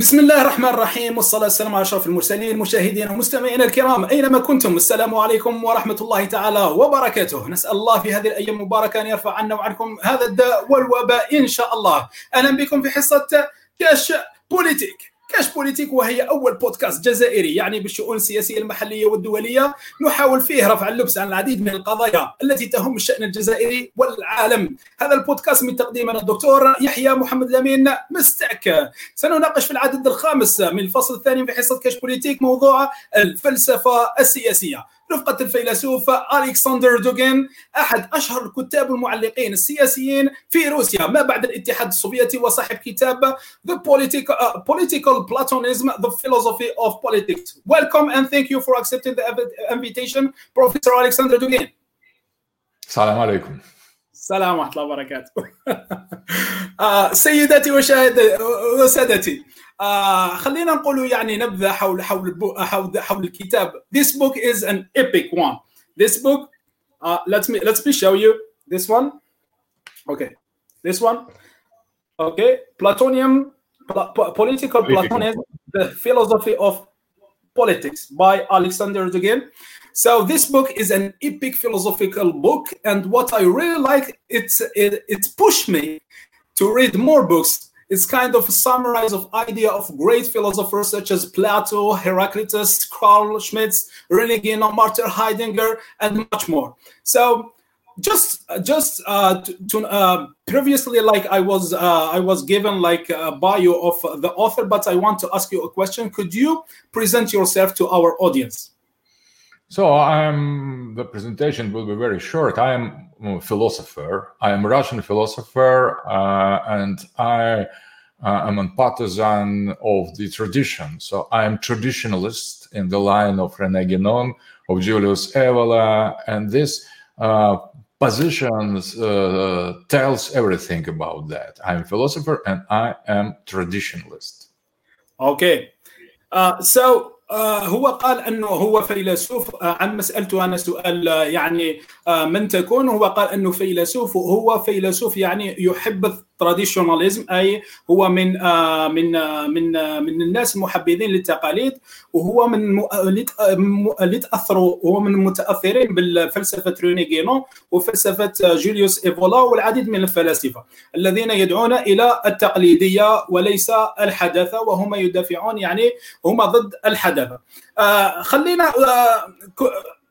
بسم الله الرحمن الرحيم والصلاة والسلام على أشرف المرسلين مشاهدينا ومستمعينا الكرام أينما كنتم؟ السلام عليكم ورحمة الله تعالى وبركاته. نسأل الله في هذه الأيام المباركة أن يرفع عنا وعنكم هذا الداء والوباء إن شاء الله. أهلا بكم في حصة كاش بوليتيك. كاش بوليتيك وهي أول بودكاست جزائري يعني بالشؤون السياسية المحلية والدولية. نحاول فيه رفع اللبس عن العديد من القضايا التي تهم الشأن الجزائري والعالم. هذا البودكاست من تقديم الدكتور يحيى محمد لامين مستعك سنناقش في العدد الخامس من الفصل الثاني في حصة كاش بوليتيك موضوع الفلسفة السياسية. رفقة الفيلسوف ألكسندر دوغين أحد أشهر الكتاب والمعلقين السياسيين في روسيا ما بعد الاتحاد السوفيتي وصاحب كتاب The Political, uh, Political Platonism, The Philosophy of Politics. Welcome and thank you for accepting the invitation, Professor Alexander Dugin. السلام عليكم السلام ورحمة الله وبركاته. سيداتي وسادتي آه خلينا نقول يعني نبذه حول حول حول حول الكتاب This book is an epic one This book uh, let me let me show you this one Okay this one Okay Platonium Political Platonism The Philosophy of Politics by Alexander Dugin so this book is an epic philosophical book and what I really like it's it, it's pushed me to read more books it's kind of a summarize of idea of great philosophers such as Plato, Heraclitus, Carl Schmitt, René Guénon, Martin Heidegger, and much more. So just just uh, to, to uh, previously like I was uh, I was given like a bio of the author, but I want to ask you a question. Could you present yourself to our audience? So I'm the presentation will be very short. I am philosopher. I am a Russian philosopher, uh, and I uh, am a partisan of the tradition. So I am traditionalist in the line of René Guénon, of Julius Evola, and this uh, position tells everything about that. I'm a philosopher and I am traditionalist. Okay. so هو قال أنه هو فيلسوف عن مسالته أنا سؤال يعني من تكون هو قال أنه فيلسوف هو فيلسوف يعني يحب التراديشناليزم أي هو من من من من الناس المحبذين للتقاليد وهو من اللي تاثروا هو من المتأثرين بالفلسفة روني جينو وفلسفه جوليوس إيفولا والعديد من الفلاسفة الذين يدعون إلى التقليدية وليس الحداثة وهم يدافعون يعني هم ضد الحداثة. آه خلينا آه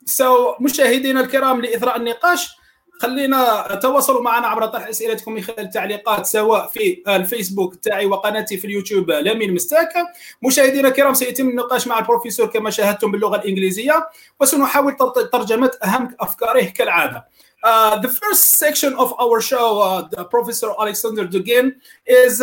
سو مشاهدينا الكرام لإثراء النقاش. خلينا تواصلوا معنا عبر طرح أسئلتكم من خلال التعليقات سواء في الفيسبوك تاعي وقناتي في اليوتيوب لامين مستاك مشاهدينا الكرام سيتم النقاش مع البروفيسور كما شاهدتم باللغة الإنجليزية وسنحاول ترجمة أهم أفكاره كالعادة Uh, the first section of our show, uh, Professor Alexander Dugin, is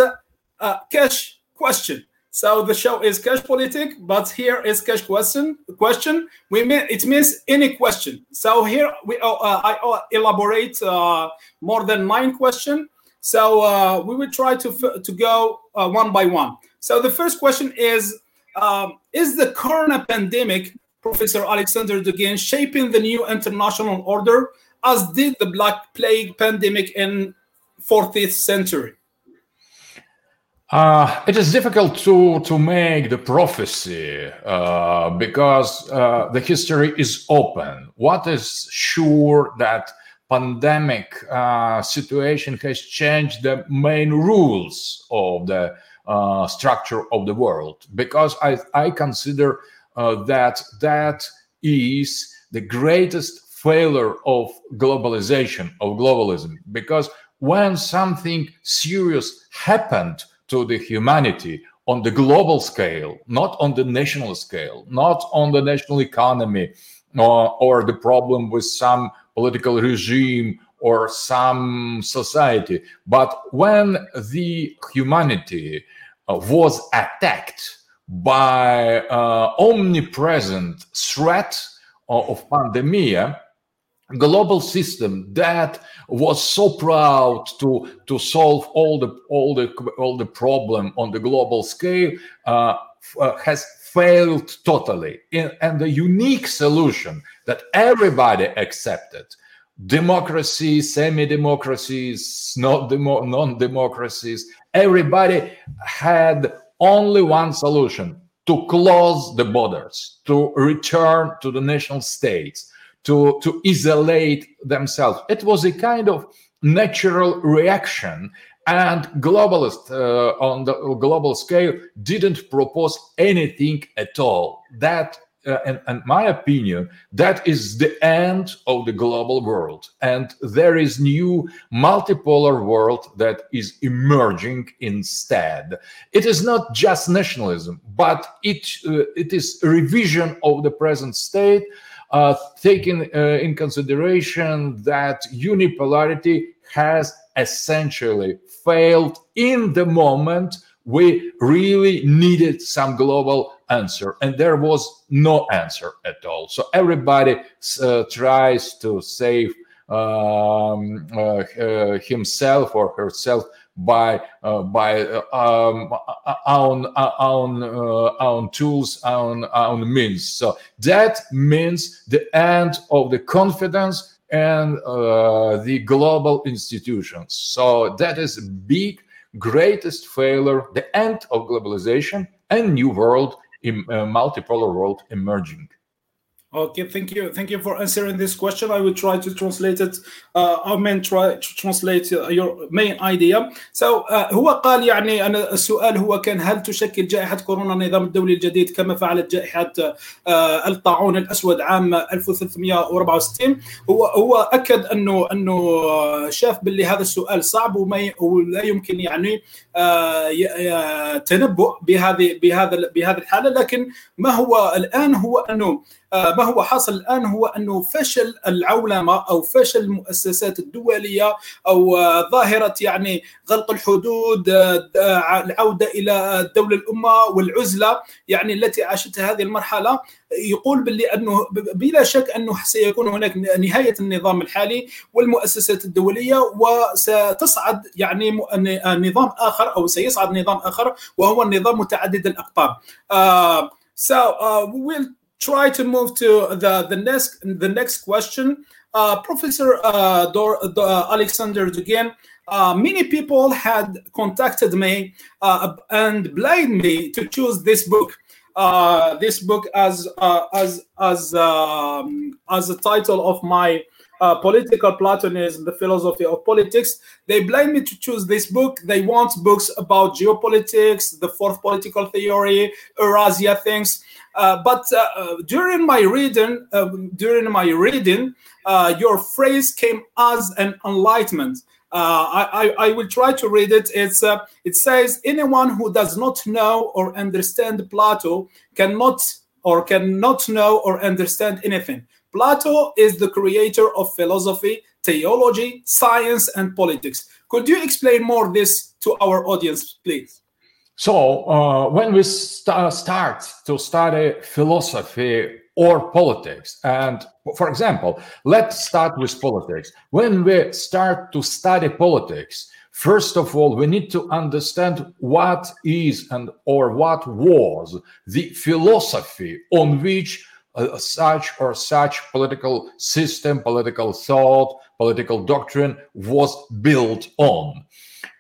uh, cash question. So the show is cash politic, but here is cash question. Question we mean it means any question. So here we uh, I uh, elaborate uh, more than nine question. So we will try to to go one by one. So the first question is: um, Is the corona pandemic, Professor Alexander Dugin, shaping the new international order, as did the Black Plague pandemic in 14th century? Uh, it is difficult to to make the prophecy uh, because uh, the history is open. What is sure that pandemic situation has changed the main rules of the structure of the world because I I consider that that is the greatest failure of globalization of globalism because when something serious happened to the humanity on the global scale, not on the national scale, not on the national economy, or, or the problem with some political regime or some society. But when the humanity uh, was attacked by uh, omnipresent threat of, of pandemia, global system that was so proud to to solve all the all the all the problem on the global scale uh, uh, has failed totally. And the unique solution that everybody accepted democracy semi-democracies non-democracies everybody had only one solution to close the borders, to return to the national states, to, to isolate themselves. It was a kind of natural reaction. And globalists uh, on the global scale didn't propose anything at all. That uh, in, in, my opinion, that is the end of the global world. And there is new multipolar world that is emerging instead. It is not just nationalism, but it, uh, it is a revision of the present state, uh, taking uh, in consideration that unipolarity has essentially failed in the moment we really needed some global answer and there was no answer at all. So everybody uh, tries to save um, uh, uh, himself or herself by uh, by uh, um, own own own tools own own means so that means the end of the confidence and the global institutions so that is big greatest failure, the end of globalization, and new world, in, uh, multipolar world emerging. Okay, thank you. Thank you for answering this question. I will try to translate it. Uh, I mean try to translate your main idea. So uh, هو قال يعني أنا السؤال هو كان هل تشكل جائحة كورونا النظام الدولي الجديد كما فعلت جائحة uh, الطاعون الأسود عام 1364 هو هو أكد أنه أنه شاف باللي هذا السؤال صعب وما ولا يمكن يعني uh, تنبؤ بهذه بهذا بهذه الحالة لكن ما هو الآن هو أنه ما هو حاصل الآن هو أنه فشل العولمة أو فشل المؤسسات الدولية أو ظاهرة يعني غلق الحدود العودة إلى الدولة الأمة والعزلة يعني التي عاشتها هذه المرحلة يقول باللي أنه بلا شك أنه سيكون هناك نهاية النظام الحالي والمؤسسات الدولية وستصعد يعني نظام آخر أو سيصعد نظام آخر وهو النظام متعدد الأقطاب. Uh, so uh, we'll try to move to the, the next the next question. Uh, Professor uh, Dor, uh, Alexander Dugin, uh, many people had contacted me uh, and blamed me to choose this book. Uh, this book as as as um, as a title of my uh, political Platonism, the philosophy of politics. They blame me to choose this book. They want books about geopolitics, the fourth political theory, Eurasia things. Uh, but uh, uh during my reading, um, during my reading, uh, your phrase came as an enlightenment. Uh, I, I, will try to read it. It's it says anyone who does not know or understand Plato cannot or cannot know or understand anything. Plato is the creator of philosophy, theology, science, and politics. Could you explain more this to our audience, please? So, uh, when we st- start to study philosophy or politics, and for example, let's start with politics. When we start to study politics, first of all, we need to understand what is and or what was the philosophy on which uh, such or such political system, political thought, political doctrine was built on.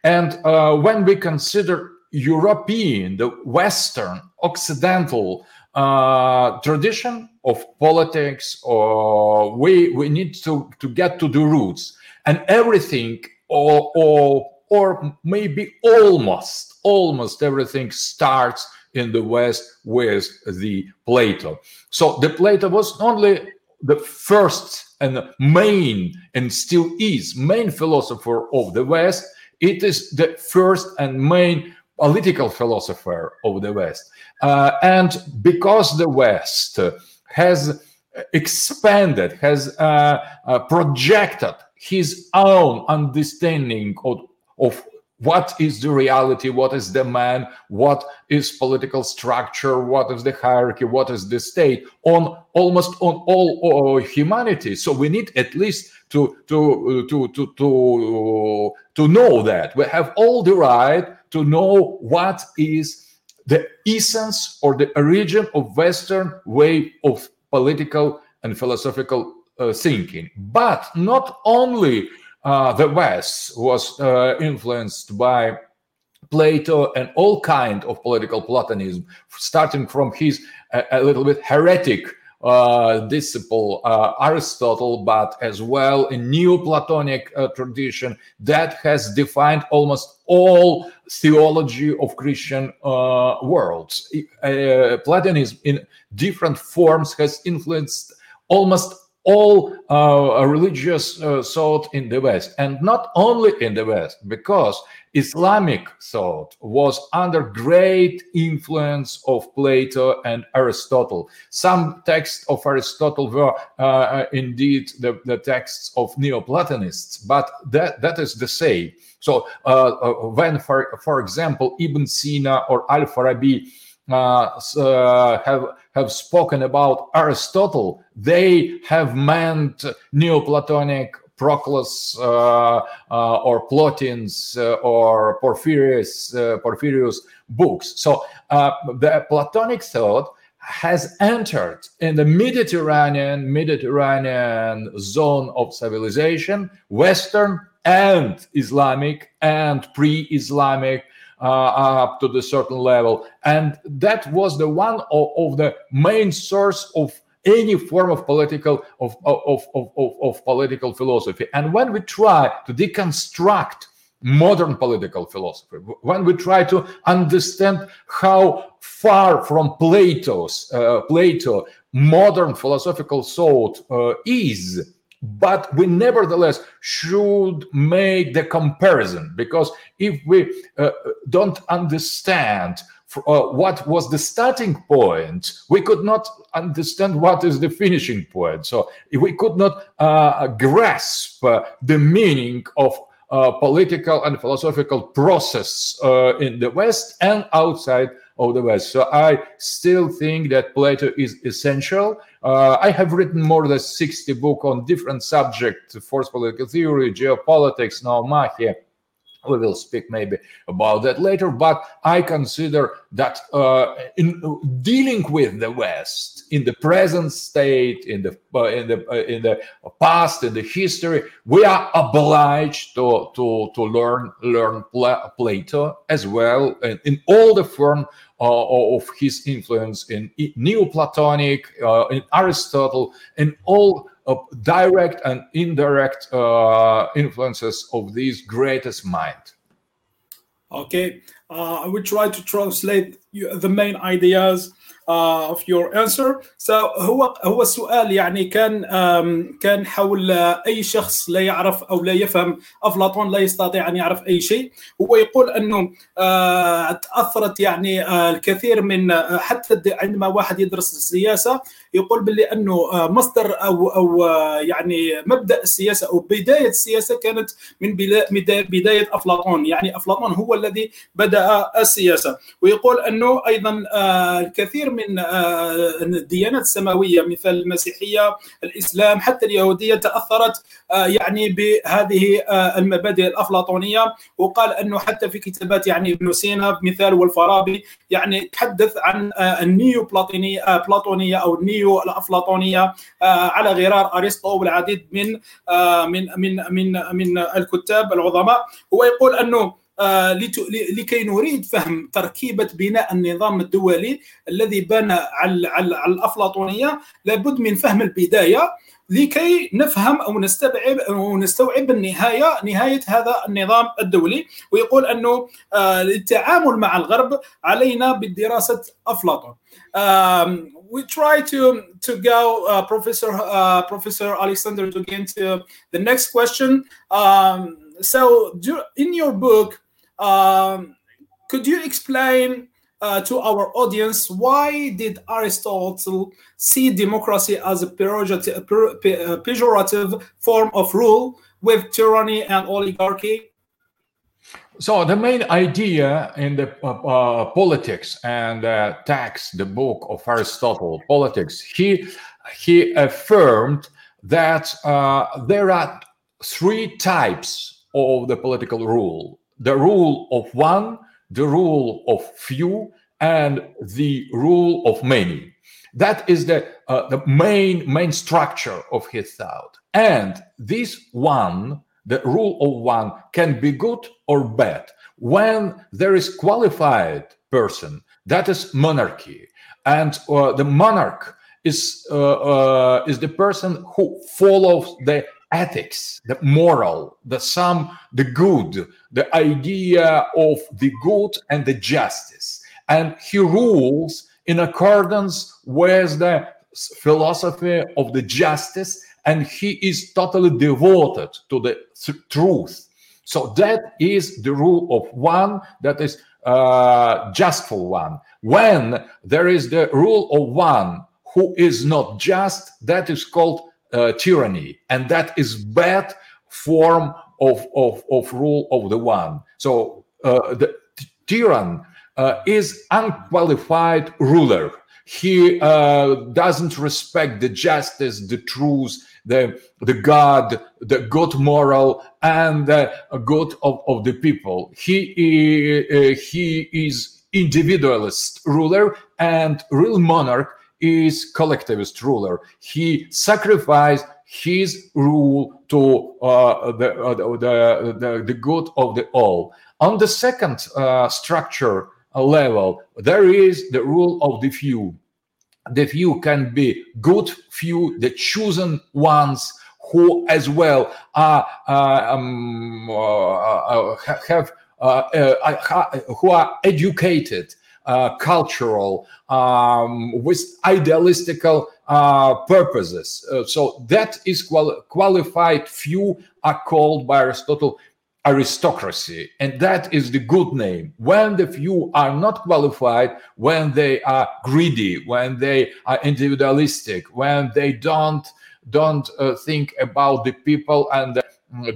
And uh, when we consider European, the Western, Occidental uh, tradition of politics, or we we need to to get to the roots, and everything, or or or maybe almost almost everything starts in the West with the Plato. So the Plato was only the first and main and still is main philosopher of the West. It is the first and main political philosopher of the West. Uh, and because the West has expanded, has uh, uh, projected his own understanding of, of what is the reality what is the man what is political structure what is the hierarchy what is the state on almost on all, humanity so we need at least to to to to to to know that we have all the right to know what is the essence or the origin of western way of political and philosophical uh, thinking. But not only uh, the West was uh, influenced by Plato and all kind of political Platonism, starting from his a, a little bit heretic uh, disciple uh, Aristotle, but as well a Neoplatonic uh, tradition that has defined almost all theology of Christian uh, worlds. Uh, Platonism in different forms has influenced almost all uh, religious uh, thought in the West, and not only in the West, because Islamic thought was under great influence of Plato and Aristotle. Some texts of Aristotle were uh, indeed the, the, texts of Neoplatonists, but that, that is the same. So uh, uh, when, for, for example, Ibn Sina or Al-Farabi uh, uh, have have spoken about Aristotle, they have meant Neoplatonic Proclus uh, uh, or Plotin's uh, or Porphyrius uh, Porphyrius books. So the Platonic thought has entered in the Mediterranean Mediterranean zone of civilization, Western and Islamic and pre-Islamic uh, up to the certain level. And that was the one of, of, the main source of any form of political of, of, of, of, political philosophy. And when we try to deconstruct modern political philosophy, when we try to understand how far from Plato's uh, Plato modern philosophical thought uh, is, but we nevertheless should make the comparison because if we uh, don't understand uh, what was the starting point, we could not understand what is the finishing point. So we could not uh, grasp uh, the meaning of uh, political and philosophical process uh, in the West and outside of the West. So I still think that Plato is essential. Uh, I have written more than 60 books on different subjects, fourth political theory, geopolitics, Noomakhia, we will speak maybe about that later but i consider that uh, in dealing with the west in the present state in the uh, in the uh, in the past in the history we are obliged to to to learn learn plato as well in, in all the form uh, of his influence in neoplatonic uh, in aristotle in all direct and indirect uh, influences of this greatest mind. Okay, uh, I will try to translate the main ideas اوف يور انسر سو هو هو السؤال يعني كان كان حول أي شخص لا يعرف أو لا يفهم افلاطون لا يستطيع أن يعرف أي شيء. هو يقول أنه آه، تأثرت يعني آه، الكثير من آه، حتى عندما واحد يدرس السياسة يقول باللي أنه مصدر أو أو يعني مبدأ السياسة أو بداية السياسة كانت من بداية افلاطون يعني افلاطون هو الذي بدأ السياسة. ويقول أنه أيضا الكثير من آه، الديانات السماوية مثل المسيحية الإسلام حتى اليهودية تأثرت آه، يعني بهذه آه، المبادئ الأفلاطونية. وقال أنه حتى في كتابات يعني ابن سينا مثال والفارابي يعني تحدث عن النيو بلاطونيه بلاطونية أو النيو الافلاطونيه على غرار أرسطو والعديد من من من من من الكتاب العظماء. هو يقول أنه آه، لكي نريد فهم تركيبة بناء النظام الدولي الذي بنى على على الأفلاطونية لابد من فهم البداية لكي نفهم أو نستبعد أو نستوعب النهايه نهاية هذا النظام الدولي. ويقول أنه آه، للتعامل مع الغرب علينا بدراسة أفلاطون. we try to to go uh, professor uh, professor alexander to get into the next question. um, so do, in your book Um, could you explain uh, to our audience why did Aristotle see democracy as a pejorative, pejorative form of rule with tyranny and oligarchy? So the main idea in the uh, uh, politics and uh, text, the book of Aristotle, politics, he he affirmed that uh, there are three types of the political rule the rule of one, the rule of few, and the rule of many. That is the, uh, the main, main structure of his thought. And this one, the rule of one, can be good or bad. when there is qualified person, that is monarchy, and uh, the monarch is uh, uh, is the person who follows the ethics, the moral, the sum, the good, the idea of the good and the justice, and he rules in accordance with the philosophy of the justice, and he is totally devoted to the th- truth. So that is the rule of one that is uh, justful one. When there is the rule of one who is not just, that is called uh, tyranny, and that is bad form of, of, of rule of the one. So uh, the t- tyrann uh, is unqualified ruler. He uh, doesn't respect the justice, the truth, the the God, the good moral, and the good of, of the people. He uh, he is individualist ruler, and real monarch is collectivist ruler. He sacrificed his rule to uh, the, uh, the, the, the good of the all. On the second uh, structure level, there is the rule of the few. The few can be good few, the chosen ones who as well are uh, um, uh, have uh, who are educated uh, cultural, um, with idealistical uh, purposes. Uh, so that is quali- qualified few are called by Aristotle aristocracy, and that is the good name. When the few are not qualified, when they are greedy, when they are individualistic, when they don't don't uh, think about the people and the,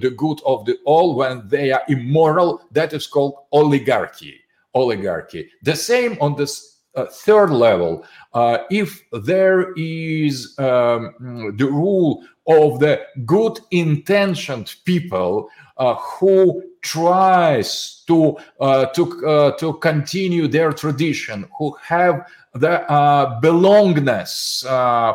the good of the all, when they are immoral, that is called oligarchy oligarchy. The same on the uh, third level. Uh, if there is um, the rule of the good intentioned people uh, who tries to uh, to uh, to continue their tradition, who have the uh, belongness,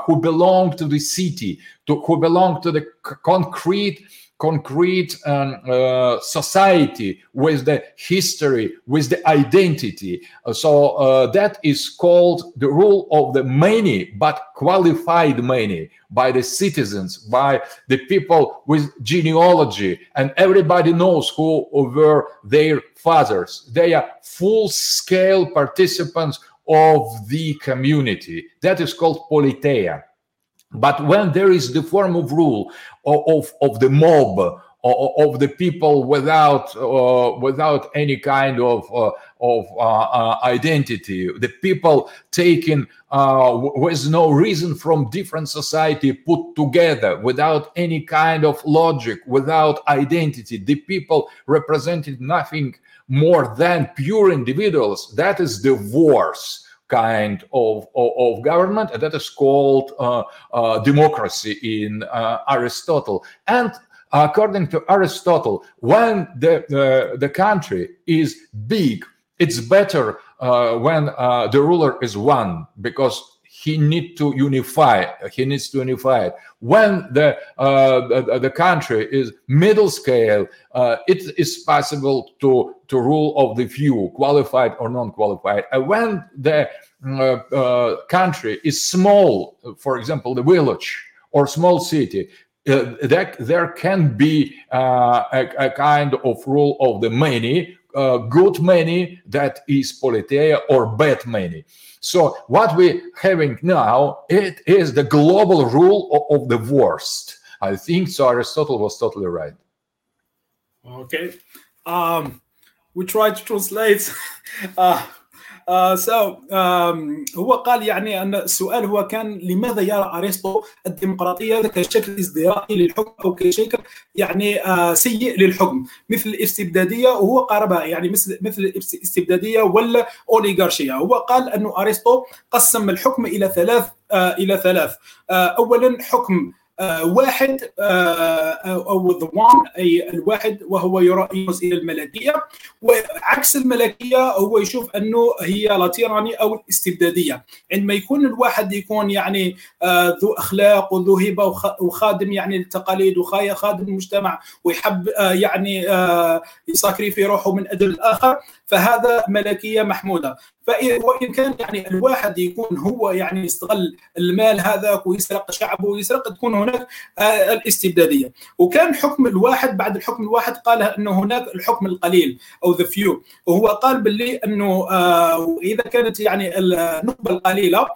who belong to the city, to, who belong to the concrete concrete um, uh, society with the history with the identity. Uh, so uh, that is called the rule of the many but qualified many by the citizens by the people with genealogy. And everybody knows who were their fathers. They are full scale participants of the community. That is called politeia. But when there is the form of rule of, of, the mob, of the people without uh, without any kind of uh, of uh, uh identity. The people taken uh, with no reason from different society put together without any kind of logic without identity. The people represented nothing more than pure individuals. That is divorce kind of, of, of, government, and that is called uh, uh, democracy in uh, Aristotle. And according to Aristotle, when the, the country is big, it's better uh, when the ruler is one because he need to unify he needs to unify it. When the uh, the, country is middle scale uh, it is possible to to rule of the few qualified or non-qualified. And when the uh, uh country is small for example the village or small city uh, that there can be uh, a, a, kind of rule of the many uh, good many that is politeia or bad many so what we're having now, it is the global rule of, of the worst. I think so. Aristotle was totally right. Okay. Um, we try to translate. uh, آه سو هو قال يعني أن السؤال هو كان لماذا يرى أرسطو الديمقراطية كشكل ازدرائي للحكم أو كشكل يعني آه سيء للحكم مثل الاستبدادية وهو قاربها يعني مثل مثل الاستبدادية ولا اوليغارشيه هو قال انه أرسطو قسم الحكم إلى ثلاث آه إلى ثلاث اولا حكم واحد أو the one أي الواحد وهو يرمز إلى الملكية. وعكس الملكية هو يشوف أنه هي لا تيراني أو الاستبداديه عندما يكون الواحد يكون يعني ذو أخلاق وذو هبه وخادم يعني التقاليد وخادم المجتمع ويحب يعني يساكري في روحه من أجل الآخر فهذا ملكية محمودة. وإن كان يعني الواحد يكون هو يعني يستغل المال هذاك ويسرق شعبه ويسرق تكون هناك الاستبدادية. وكان حكم الواحد بعد الحكم الواحد قال إنه هناك الحكم القليل أو ذا فيو وهو قال باللي إنه اذا كانت يعني النخبة القليلة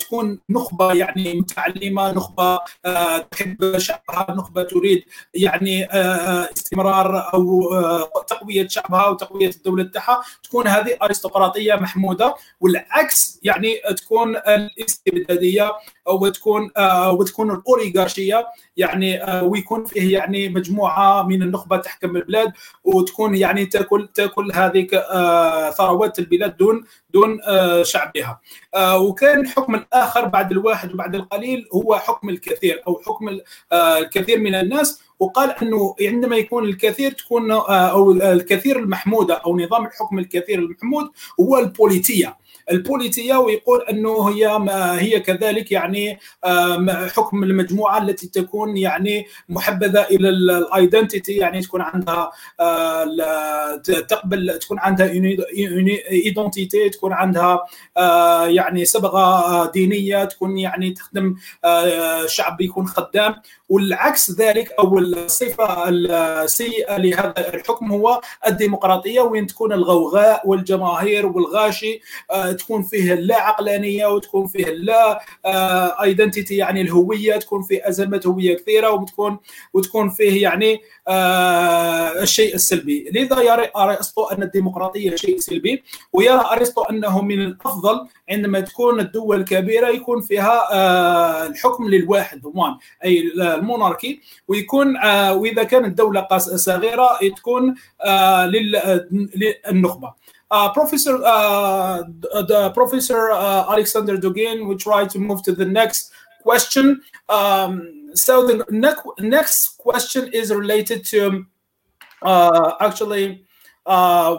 تكون نخبة يعني متعلمة نخبة تحب شعبها نخبة تريد يعني استمرار أو تقوية شعبها وتقويه الدولة تاعها تكون هذه ارستقراطيه محمودة. والعكس يعني تكون الاستبدادية أو تكون وتكون الاوليغارشيه يعني ويكون فيه يعني مجموعة من النخبة تحكم البلاد وتكون يعني تاكل تأكل هذيك ثروات البلاد دون دون شعبها. وكان الحكم الآخر بعد الواحد وبعد القليل هو حكم الكثير أو حكم الكثير من الناس. وقال أنه عندما يكون الكثير تكون أو الكثير المحمودة أو نظام الحكم الكثير المحمود هو البوليتية. البوليتية ويقول أنه هي هي كذلك يعني حكم المجموعة التي تكون يعني محبذة إلى الايدنتيتي يعني تكون عندها تقبل تكون عندها ايدنتيتي تكون عندها يعني صبغة دينية تكون يعني تخدم شعب يكون خدام. والعكس ذلك أو الصفة السيئة لهذا الحكم هو الديمقراطية وين تكون الغوغاء والجماهير والغاشي تكون فيه لا عقلانية وتكون فيه لا ايدنتيتي يعني الهوية تكون فيه أزمات هوية كثيرة وتكون وتكون فيه يعني الشيء السلبي. لذا يرى أرسطو أن الديمقراطية شيء سلبي ويرى أرسطو أنه من الأفضل عندما تكون الدول الكبيرة يكون فيها الحكم للواحد أي الموناركي ويكون واذا كانت دوله صغيره تكون للنخبه Uh, Professor uh, the Professor uh, Alexander Dugin, we try to move to the next question. Um, so the ne- next question is related to actually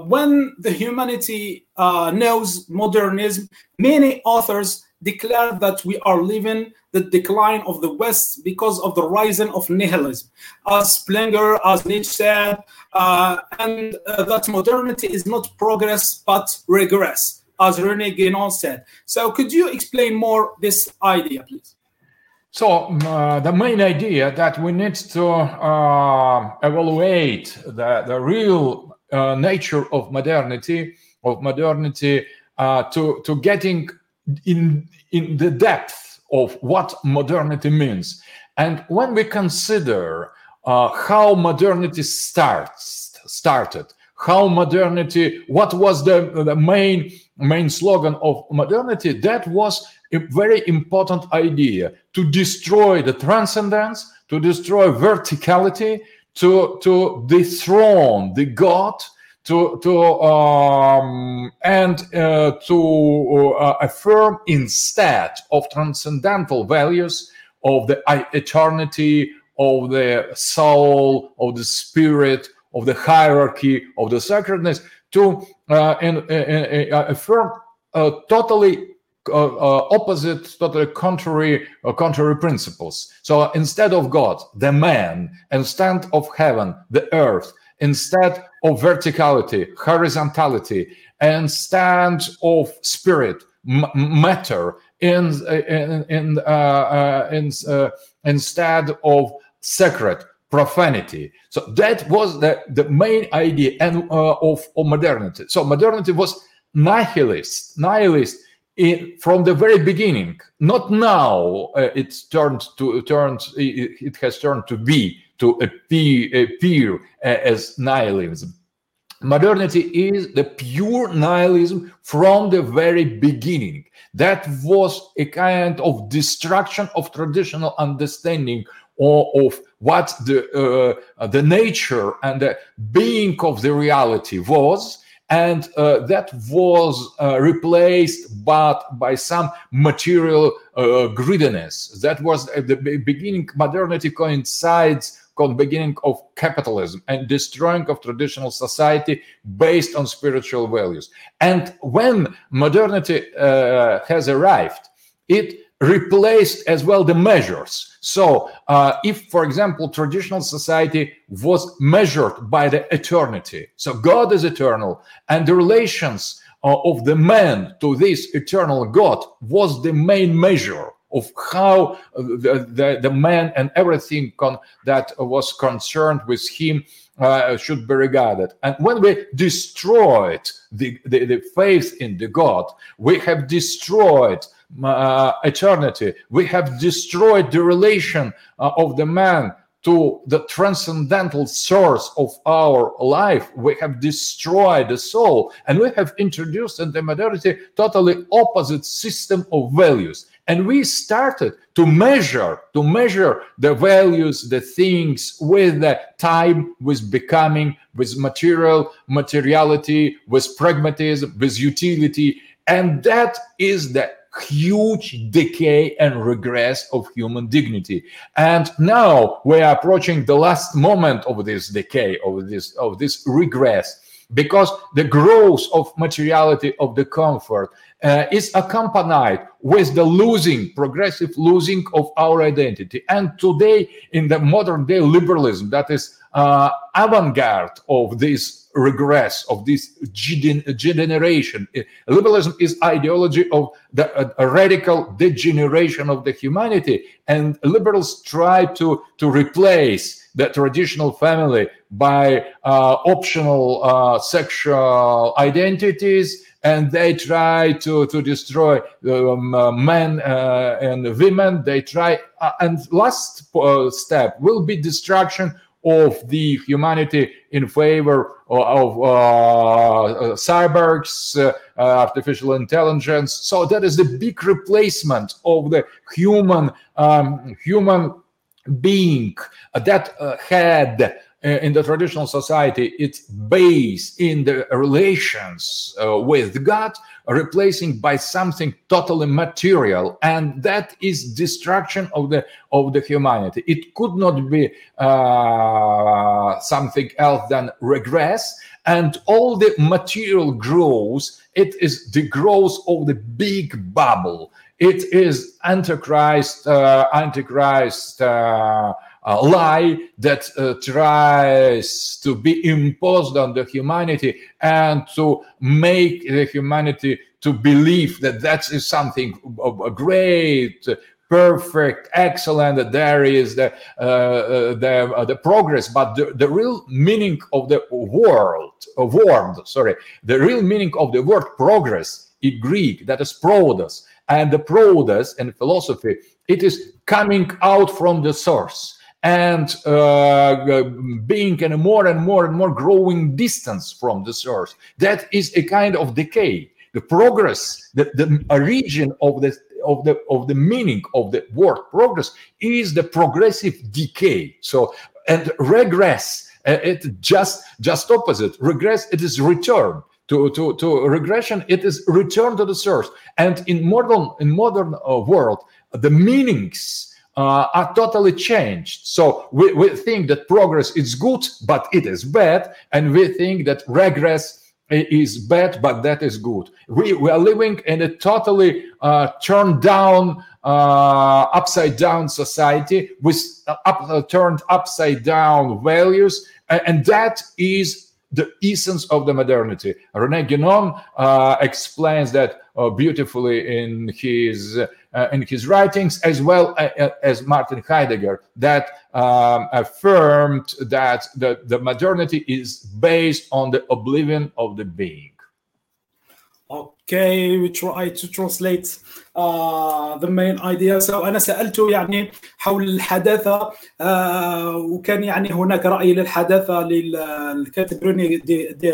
when the humanity knows modernism, many authors declare that we are living the decline of the West because of the rising of nihilism. As Spengler, as Nietzsche said, uh, and uh, that modernity is not progress but regress, as Rene Guénon said. So, could you explain more this idea, please? So uh, the main idea that we need to evaluate the, the real nature of modernity, of modernity, to to getting in in the depth of what modernity means. And when we consider uh, how modernity starts, started, how modernity, what was the, the main main slogan of modernity, that was a very important idea to destroy the transcendence, to destroy verticality, to to dethrone the God, to to um, and uh, to uh, affirm instead of transcendental values of the eternity of the soul of the spirit of the hierarchy of the sacredness to uh, and, and, affirm totally opposite, totally contrary, contrary principles. So instead of God, the man, instead of heaven, the earth, instead of verticality, horizontality, and stand of spirit, matter, in, in, in, uh, uh, in uh, instead of sacred profanity. So that was the, the main idea and of, of modernity. So modernity was nihilist, nihilist in, from the very beginning. Not now. it's turned to turned. It, it has turned to be to appear, appear as nihilism. Modernity is the pure nihilism from the very beginning. That was a kind of destruction of traditional understanding of, what the uh, the nature and the being of the reality was, and uh, that was uh, replaced but by some material uh, greediness. That was at the beginning. Modernity coincides the beginning of capitalism and destroying of traditional society based on spiritual values. And when modernity uh, has arrived, it replaced as well the measures. So, uh, if, for example, traditional society was measured by the eternity, so God is eternal, and the relations uh, of the man to this eternal God was the main measure of how the, the, the man and everything con- that was concerned with him uh, should be regarded. And when we destroyed the, the, the, faith in the God, we have destroyed uh, eternity. We have destroyed the relation uh, of the man to the transcendental source of our life. We have destroyed the soul, and we have introduced in the modernity totally opposite system of values. And we started to measure to measure the values, the things with the time, with becoming, with material materiality, with pragmatism, with utility, and that is the huge decay and regress of human dignity. And now we are approaching the last moment of this decay of this of this regress because the growth of materiality of the comfort uh, is accompanied with the losing progressive losing of our identity. And today in the modern day liberalism that is uh, avant-garde of this regress of this degeneration liberalism is ideology of the radical degeneration of the humanity and liberals try to to replace the traditional family by uh, optional uh, sexual identities and they try to to destroy um, uh, men uh, and women. They try uh, and last uh, step will be destruction of the humanity in favor of, uh, uh, cyborgs, uh, artificial intelligence. So that is the big replacement of the human um, human being that had in the traditional society its base in the relations uh, with God, replacing by something totally material, and that is destruction of the of the humanity. It could not be uh, something else than regress, and all the material growth. It is the growth of the big bubble. It is Antichrist, uh, Antichrist. Uh, uh, lie that uh, tries to be imposed on the humanity and to make the humanity to believe that that is something great perfect, excellent. That there is the uh, uh, the uh, the progress, but the, the real meaning of the world, of word, sorry, the real meaning of the word progress in Greek, that is proodos, and the proodos in philosophy, it is coming out from the source and uh, being in a more and more and more growing distance from the source. That is a kind of decay. The progress, the, the origin of the of the of the meaning of the word progress is the progressive decay. So and regress, uh, it just just opposite. Regress, it is return. To, to, to regression, it is return to the source. And in modern in modern uh, world, the meanings uh, are totally changed. So we, we think that progress is good, but it is bad, and we think that regress is bad, but that is good. We, we are living in a totally uh, turned down, uh, upside down society with uh, up, uh, turned upside down values, and that is the essence of the modernity. Rene Guénon uh, explains that uh, beautifully in his Uh, in his writings, as well uh, uh, as Martin Heidegger, that um, affirmed that the, the modernity is based on the oblivion of the being. Okay, we try to translate آه، ذا ايديا أنا سالته يعني حول الحداثة آه وكان يعني هناك رأي للحداثة للكاتب روني دي, دي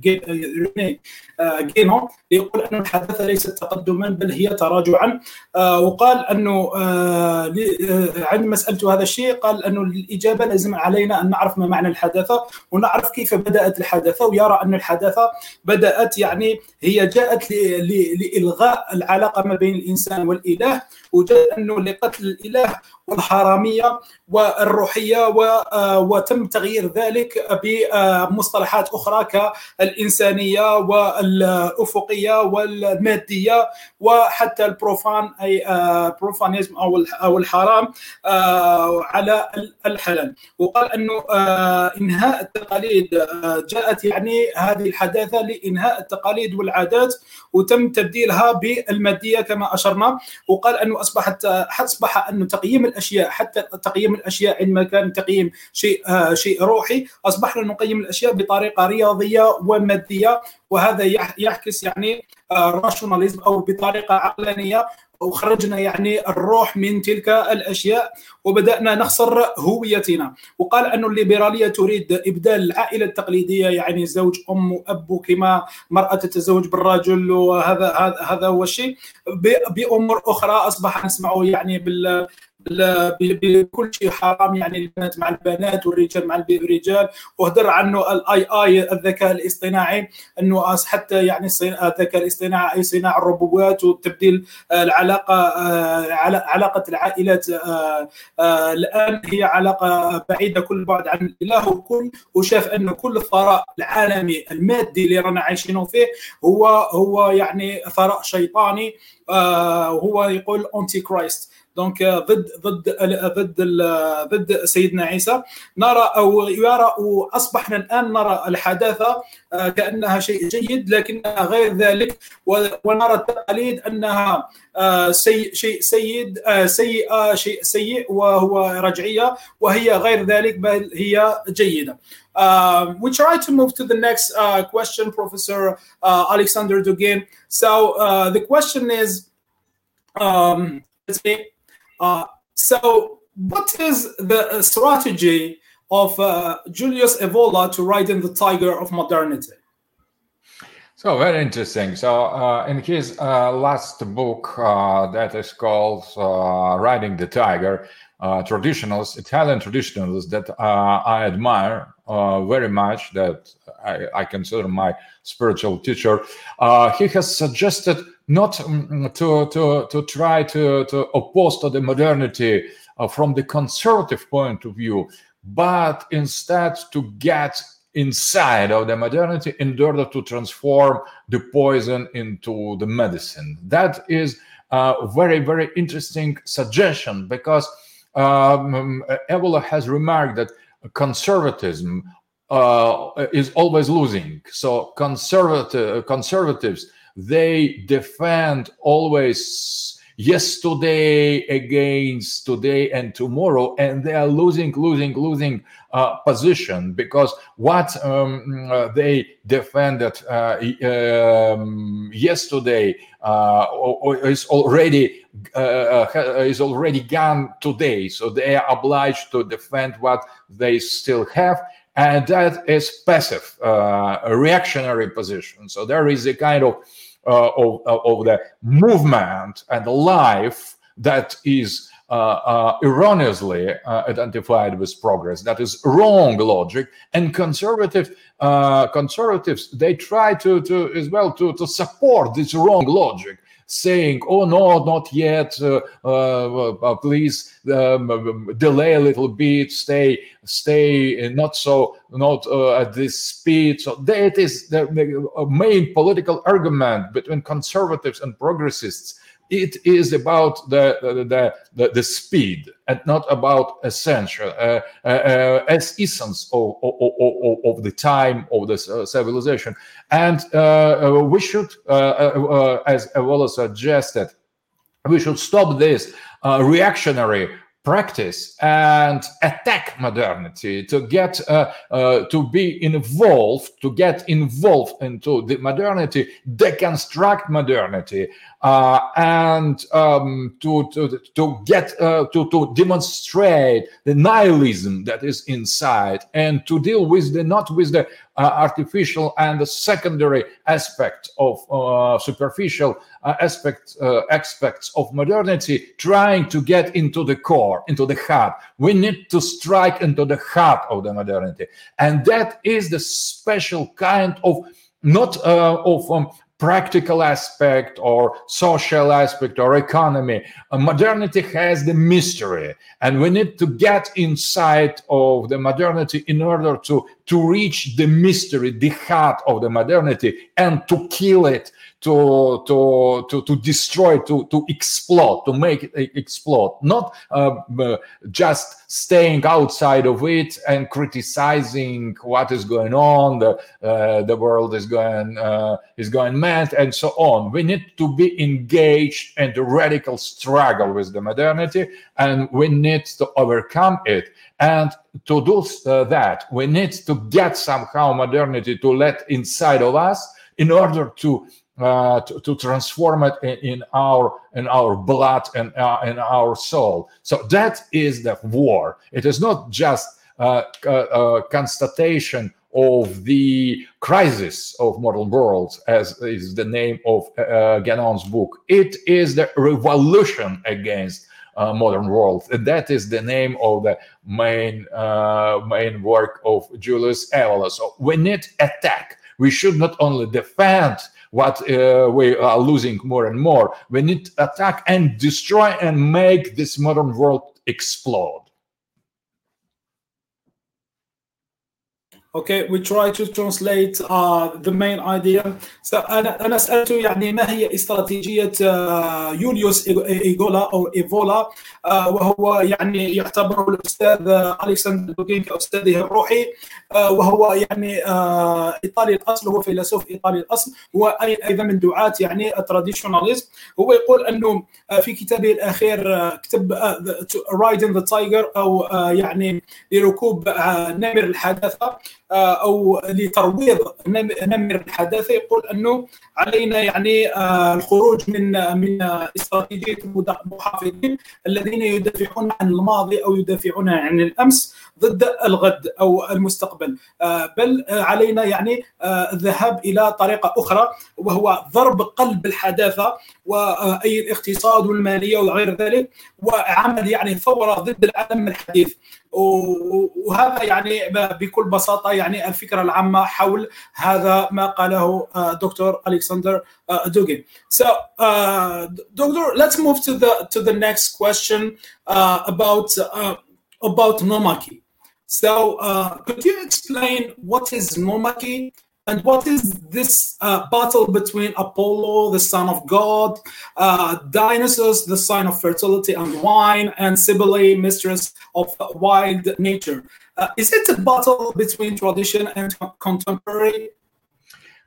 جي روني آه جينو يقول أن الحداثة ليست تقدما بل هي تراجعا. آه وقال أنه آه، آه، عندما سالته هذا الشيء قال أنه الإجابة لازم علينا أن نعرف ما معنى الحداثة ونعرف كيف بدأت الحداثة ويرى أن الحداثة بدأت يعني هي جاءت لإلغاء العلاقة ما بين الانسان والإله وجد أنه لقتل الإله والحرامية والروحية وتم تغيير ذلك بمصطلحات أخرى كالإنسانية والأفقية والمادية وحتى البروفان أي بروفانيزم أو أو الحرام على الحلال. وقال أنه إنهاء التقاليد جاءت يعني هذه الحداثة لإنهاء التقاليد والعادات وتم تبديلها بالمادية كما أشرنا. وقال أنه أصبحت أصبح انه تقييم الأشياء حتى تقييم الأشياء عندما كان تقييم شيء آه شيء روحي أصبحنا نقيم الأشياء بطريقة رياضية ومادية وهذا يعكس يعني راشوناليزم أو بطريقة عقلانية وخرجنا يعني الروح من تلك الأشياء وبدأنا نخسر هويتنا. وقال أن الليبرالية تريد إبدال العائلة التقليدية يعني زوج أم وأب كما مرأة تتزوج بالرجل وهذا هذا هو الشيء. بأمور أخرى أصبح نسمعه يعني بال بكل شيء حرام يعني البنات مع البنات والرجال مع الرجال. وهدر عنه الاي آي الذكاء الاصطناعي إنه حتى يعني الذكاء الاصطناعي أي صناعة الروبوتات وتبديل العلاقة علاقة العائلات الآن هي علاقة بعيدة كل بعد عن الإله وكل وشاف إنه كل الثراء العالمي المادي اللي رانا عايشينه فيه هو هو يعني ثراء شيطاني وهو يقول انتي كرايست دونك ضد ضد ضد ضد سيدنا عيسى نرى أو يرى واصبحنا الان نرى الحداثه كانها شيء جيد لكنها غير ذلك ونرى التقاليد انها شيء شيء سيد سيئه شيء سيء وهو رجعيه وهي غير ذلك بل هي جيده. Uh, we try to move to the next uh, question, Professor uh, Alexander Dugin. So the question is, um, let's see. Uh, so, what is the strategy of uh, Julius Evola to ride in the tiger of modernity? So very interesting. So uh, in his uh, last book that is called "Riding the Tiger," traditionalists, Italian traditionalists that I admire very much, that I, I, consider my spiritual teacher, he has suggested not um, to, to, to try to, to oppose to the modernity uh, from the conservative point of view, but instead to get inside of the modernity in order to transform the poison into the medicine. That is a very, very interesting suggestion because um, Evola has remarked that conservatism uh, is always losing. So conservative conservatives they defend always yesterday against today and tomorrow and they are losing losing losing uh, position because what um, uh, they defended uh, um, yesterday uh, is already uh, is already gone today. So they are obliged to defend what they still have and that is passive uh, reactionary position. So there is a kind of uh, of, of, the movement and life that is uh, uh, erroneously identified with progress. That is wrong logic. And conservative conservatives they try to, to as well to, to support this wrong logic saying, "Oh no, not yet. Uh, uh, please um, delay a little bit. Stay, stay not so not uh, at this speed." So that is the, the main political argument between conservatives and progressists it is about the the, the, the speed and not about essential uh, uh, uh, as essence of, of, of, of, the time of the civilization. And we should as Evola suggested we should stop this reactionary practice and attack modernity to get uh, uh, to be involved to get involved into the modernity deconstruct modernity uh, and um, to, to to get uh, to to demonstrate the nihilism that is inside and to deal with the not with the artificial and secondary aspect of uh, superficial uh, aspect, aspects of modernity, trying to get into the core, into the heart. We need to strike into the heart of the modernity, and that is the special kind of not uh, of um, practical aspect or social aspect or economy. Uh, modernity has the mystery, and we need to get inside of the modernity in order to to reach the mystery, the heart of the modernity, and to kill it to to to, to destroy to to explode to make it explode. Not uh, just staying outside of it and criticizing what is going on the uh, the world is going uh, is going mad and so on. We need to be engaged in the radical struggle with the modernity and we need to overcome it. And to do uh, that we need to get somehow modernity to let inside of us in order to uh, to, to, transform it in, our in our blood and uh, in our soul. So that is the war. It is not just uh, a, a constatation of the crisis of modern world, as is the name of uh, Guénon's book. It is the revolution against uh, modern world. And that is the name of the main uh, main work of Julius Evola. So we need attack. We should not only defend what uh, we are losing more and more. We need to attack and destroy and make this modern world explode. أوكي وي تراي تو ترانسليت ذا مين ايديا أنا أنا سالته يعني ما هي استراتيجية آه، يوليوس إيغولا أو إيفولا؟ آه، وهو يعني يعتبر الأستاذ الكسندر دوكين كاستاذه الروحي. آه، وهو يعني إيطالي الأصل هو فيلسوف إيطالي الأصل. هو أيضا من دعاة يعني التراديشناليزم هو يقول أنه في كتابه الأخير كتب رايدن ذا تايجر أو يعني لركوب نمر الحداثه أو لترويض نمر الحداثة يقول أنه علينا يعني آه، الخروج من من استراتيجية المحافظين الذين يدافعون عن الماضي أو يدافعون عن الأمس. ضد الغد أو المستقبل آه، بل علينا يعني الذهاب إلى طريقة أخرى وهو ضرب قلب الحداثة واي الاقتصاد والمالية وغير ذلك وعمل يعني ثورة ضد العالم الحديث وهذا يعني بكل بساطة يعني الفكرة العامة حول هذا ما قاله دكتور ألكسندر دوغين. So, uh, doctor, let's move to the to the next question uh, about uh, about nomarchy. So, could you explain what is Noomakhia and what is this uh, battle between Apollo, the son of God, uh, Dionysus, the sign of fertility and wine, and Cybele, mistress of wild nature? Uh, is it a battle between tradition and contemporary?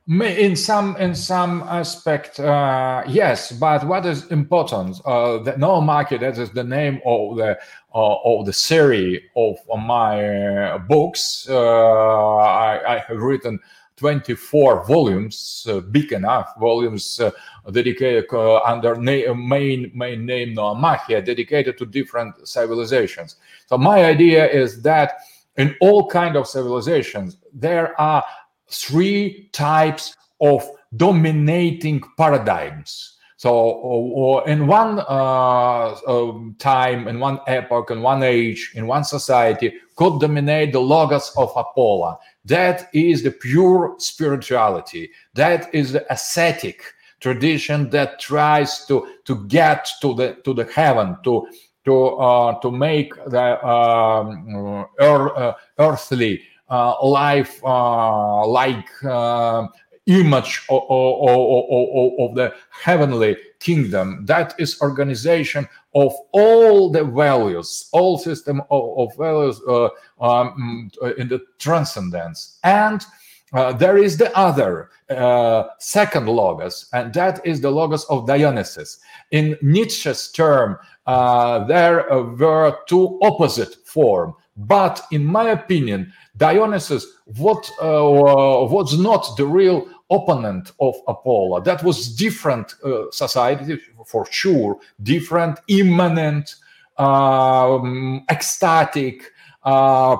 In some in some aspect, uh, yes. But what is important? Uh, the Noomakhia. That is the name of the uh, of the series of my books. I, I have written 24 volumes, uh, big enough volumes uh, dedicated uh, under na- main main name Noomakhia, dedicated to different civilizations. So my idea is that in all kind of civilizations there are three types of dominating paradigms. So, in one uh, um, time, in one epoch, in one age, in one society, could dominate the logos of Apollo. That is the pure spirituality. That is the ascetic tradition that tries to to get to the to the heaven to to uh, to make the um, uh, earthly uh, life uh, like uh, image of, of, of, the heavenly kingdom. That is organization of all the values all system of, of values uh, um, in the transcendence. And uh, there is the other uh, second logos, and that is the logos of Dionysus. In Nietzsche's term, uh, there were two opposite form, but in my opinion, Dionysus what uh, was not the real opponent of Apollo. That was different uh, society for sure, different, immanent, um, ecstatic, uh,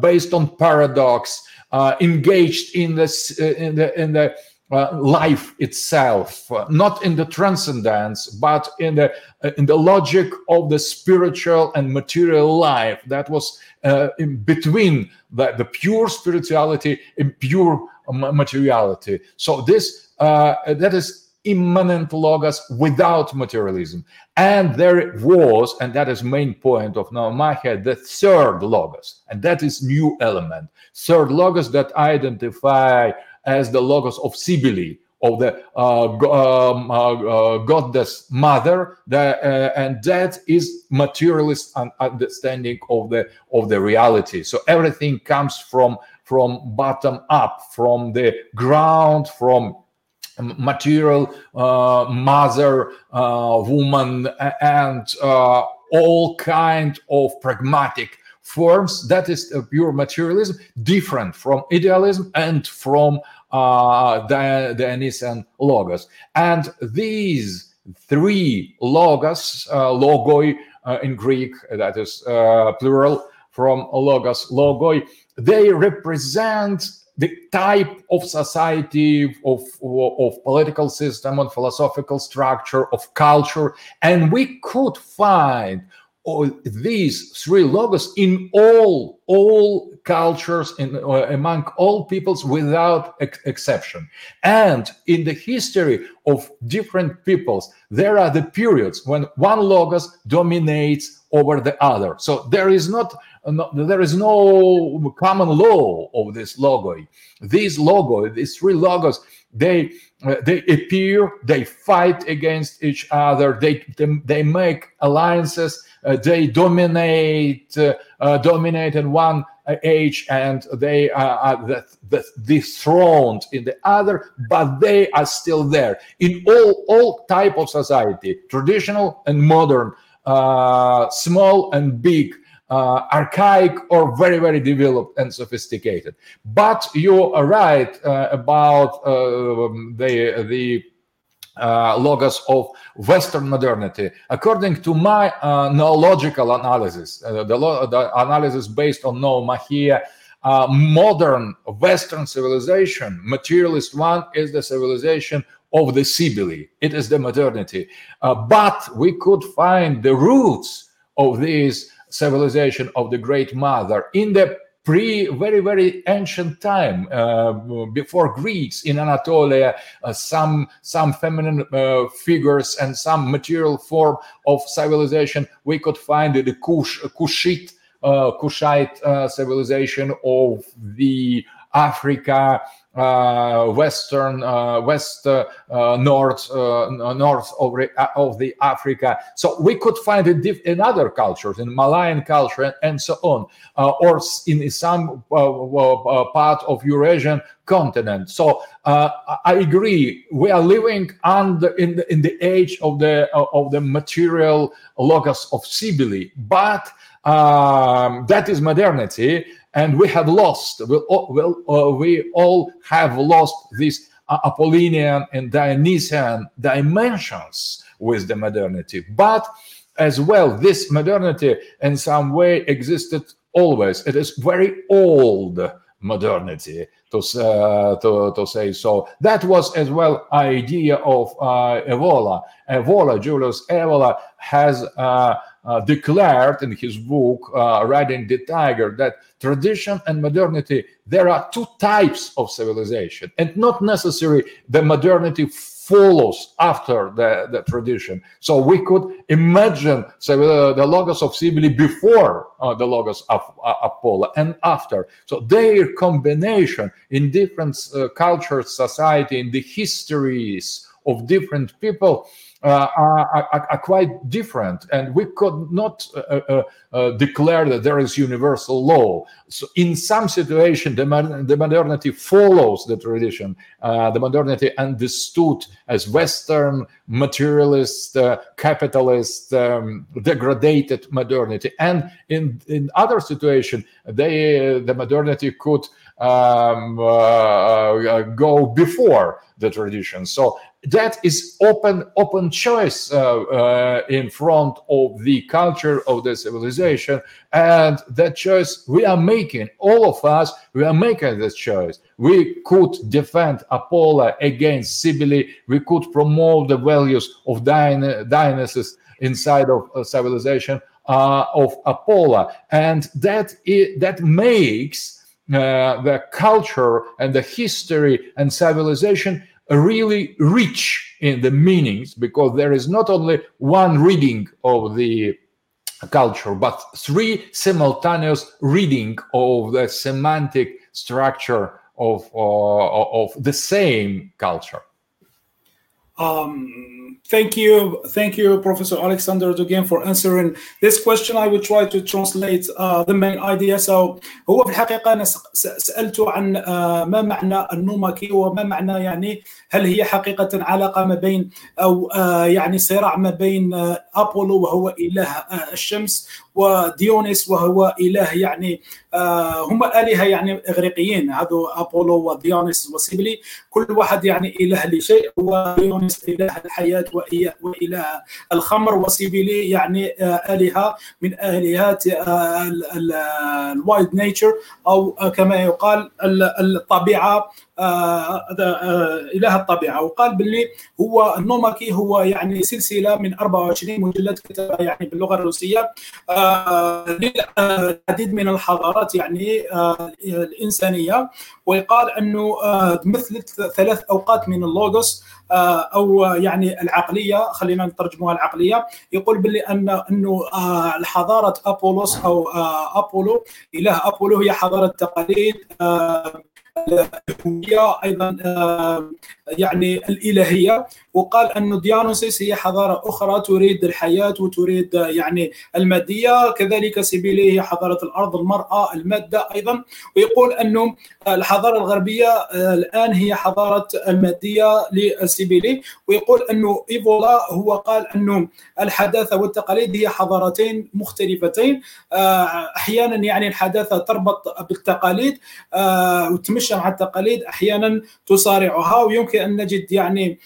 based on paradox uh, engaged in uh, in the in the uh, life itself, uh, not in the transcendence, but in the uh, in the logic of the spiritual and material life that was uh, in between the, the pure spirituality and pure materiality. So this that is immanent logos without materialism. And there was, and that is main point of Noomakhia, the third logos, and that is new element. Third logos that identify as the logos of Cybele, of the uh, um, uh, uh, goddess mother, the, uh, and that is materialist understanding of the of the reality. So everything comes from from bottom up, from the ground, from material uh, mother, uh, woman, and uh, all kind of pragmatic forms. That is pure materialism, different from idealism and from uh, Dionysian logos. And these three logos, uh, logoi uh, in Greek, that is uh, plural from logos, logoi, they represent the type of society, of, of political system, and philosophical structure, of culture. And we could find all these three logos in all all cultures in uh, among all peoples without ex exception and in the history of different peoples there are the periods when one logos dominates over the other so there is not no, there is no common law of this logo. These logo, these three logos, they uh, they appear, they fight against each other, they they, they make alliances, uh, they dominate uh, uh dominate in one age, and they are the, the, dethroned in the other, but they are still there in all all type of society, traditional and modern, uh, small and big uh, archaic or very, very developed and sophisticated. But you are right uh, about uh, the the uh, logos of Western modernity. According to my uh, noological analysis, uh, the, the, analysis based on Noomakhia, uh, modern Western civilization, materialist one, is the civilization of the Cybele. It is the modernity. but we could find the roots of this civilization of the Great Mother in the pre very very ancient time uh, before greeks in anatolia uh, some some feminine uh, figures and some material form of civilization we could find the Kush, kushite uh, kushite uh, civilization of the africa uh, western uh, west uh, north north of, of the Africa. So we could find it in other cultures, in Malayan culture and, and so on, or in some part of Eurasian continent. So uh, I agree. We are living under in the, in the age of the of the material logos of Cybele, but um, that is modernity and we have lost. We'll, we'll, uh, we all have lost these uh, apollinian and dionysian dimensions with the modernity. But as well this modernity in some way existed always. It is very old modernity to, uh, to, to say so. That was as well idea of uh, evola. Evola julius evola has uh, declared in his book uh, riding the tiger that tradition and modernity there are two types of civilization and not necessarily the modernity follows after the, the tradition. So we could imagine uh, the logos of Cybele before uh, the logos of uh, apollo and after. So their combination in different uh, cultures society in the histories of different people uh, are, are, are, quite different, and we could not uh, uh, uh, declare that there is universal law. So, in some situation, the, the modernity follows the tradition. Uh, the modernity understood as Western materialist, uh, capitalist, um, degraded modernity, and in in other situation, they the modernity could um, go before the tradition. So that is open open choice uh, uh, in front of the culture of the civilization. And that choice we are making all of us we are making this choice. We could defend apollo against cybele we could promote the values of dionysus inside of uh, civilization uh, of apollo. And that is, that makes uh, the culture and the history and civilization really rich in the meanings because there is not only one reading of the culture but three simultaneous reading of the semantic structure of uh, of the same culture um, Thank you, thank you, Professor Alexander again for answering this question. I will try to translate uh, the main idea. So هو في الحقيقة أنا سألته عن uh, ما معنى النوماكي وما معنى يعني هل هي حقيقة علاقة ما بين أو uh, يعني صراع ما بين أبولو وهو إله الشمس وديونيس وهو إله يعني هم آلهة يعني إغريقيين. هذا أبولو وديونيس وسيبلي كل واحد يعني إله لشيء. وديونيس إله الحياة وإله الخمر. وسيبلي يعني آلهة من آلهات الوايلد نيتشر أو كما يقال الطبيعة إله الطبيعة. وقال باللي هو النوماكي هو يعني سلسلة من 24 مجلد كتبها يعني باللغة الروسية. للعديد من الحضارات يعني الإنسانية. ويقال أنه مثل ثلاث أوقات من اللوغوس أو يعني العقلية خلينا نترجموها العقلية. يقول باللي أن أنه الحضارة أبولوس أو أبولو إله أبولو هي حضارة تقاليد الهوية أيضا يعني الإلهية. وقال أن ديانوسيس هي حضارة أخرى تريد الحياة وتريد يعني المادية. كذلك سيبيلي هي حضارة الأرض المرأة المادة أيضا. ويقول أنه الحضارة الغربية آه، الآن هي حضارة المادية لسيبيلي. ويقول أنه إيفولا هو قال أنه الحداثة والتقاليد هي حضارتين مختلفتين. آه، أحيانا يعني الحداثة تربط بالتقاليد آه، وتمشى مع التقاليد أحيانا تصارعها. ويمكن أن نجد يعني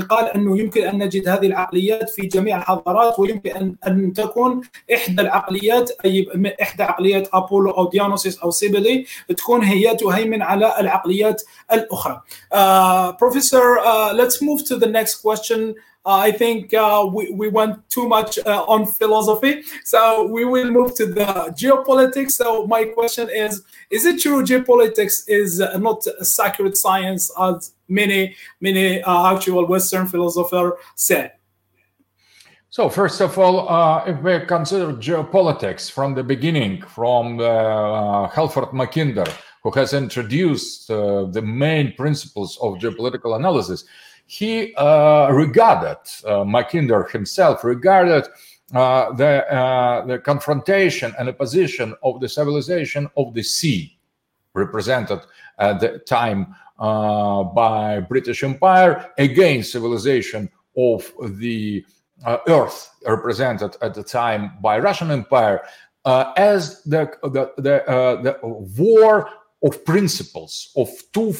ويقال أنه يمكن أن نجد هذه العقليات في جميع الحضارات ويمكن ان أن تكون إحدى العقليات أي إحدى عقليات أبولو أو ديانوسيس أو سيبلي تكون هي تهيمن على العقليات الأخرى. Uh, professor, uh, let's move to the next question. Uh, I think uh, we, we went too much uh, on philosophy. So we will move to the geopolitics. So my question is, is it true geopolitics is not a sacred science as many, many actual Western philosophers said? So first of all, uh, if we consider geopolitics from the beginning, from uh, Halford Mackinder, who has introduced uh, the main principles of geopolitical analysis, he regarded Mackinder himself regarded uh, the, uh, the confrontation and opposition of the civilization of the sea, represented at the time uh, by British Empire, against civilization of the earth, represented at the time by Russian Empire, as the the the, the war of principles of two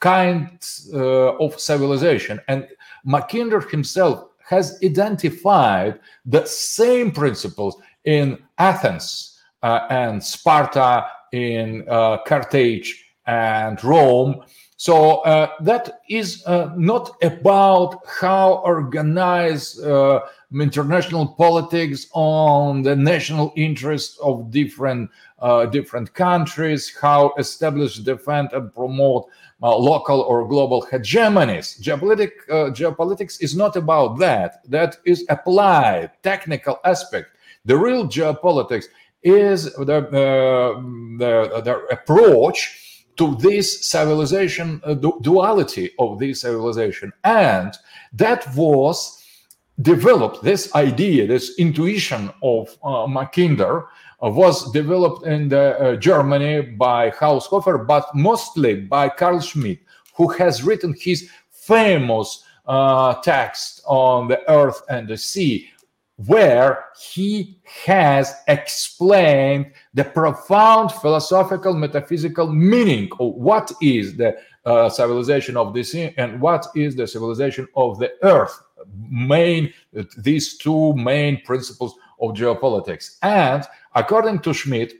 kinds uh, of civilization. And mackinder himself has identified the same principles in athens uh, and sparta in uh, carthage and rome. So uh, that is uh, not about how organized uh, international politics on the national interest of different uh, different countries, how establish, defend, and promote uh, local or global hegemonies. Geopolitic, uh, geopolitics is not about that. That is applied technical aspect. The real geopolitics is the, the, the approach to this civilization, uh, duality of this civilization. And that was developed this idea, this intuition of uh, Mackinder uh, was developed in the, uh, Germany by Haushofer, but mostly by Carl Schmitt, who has written his famous uh, text on the earth and the sea, where he has explained the profound philosophical metaphysical meaning of what is the uh, civilization of the sea and what is the civilization of the earth main these two main principles of geopolitics. And according to Schmitt,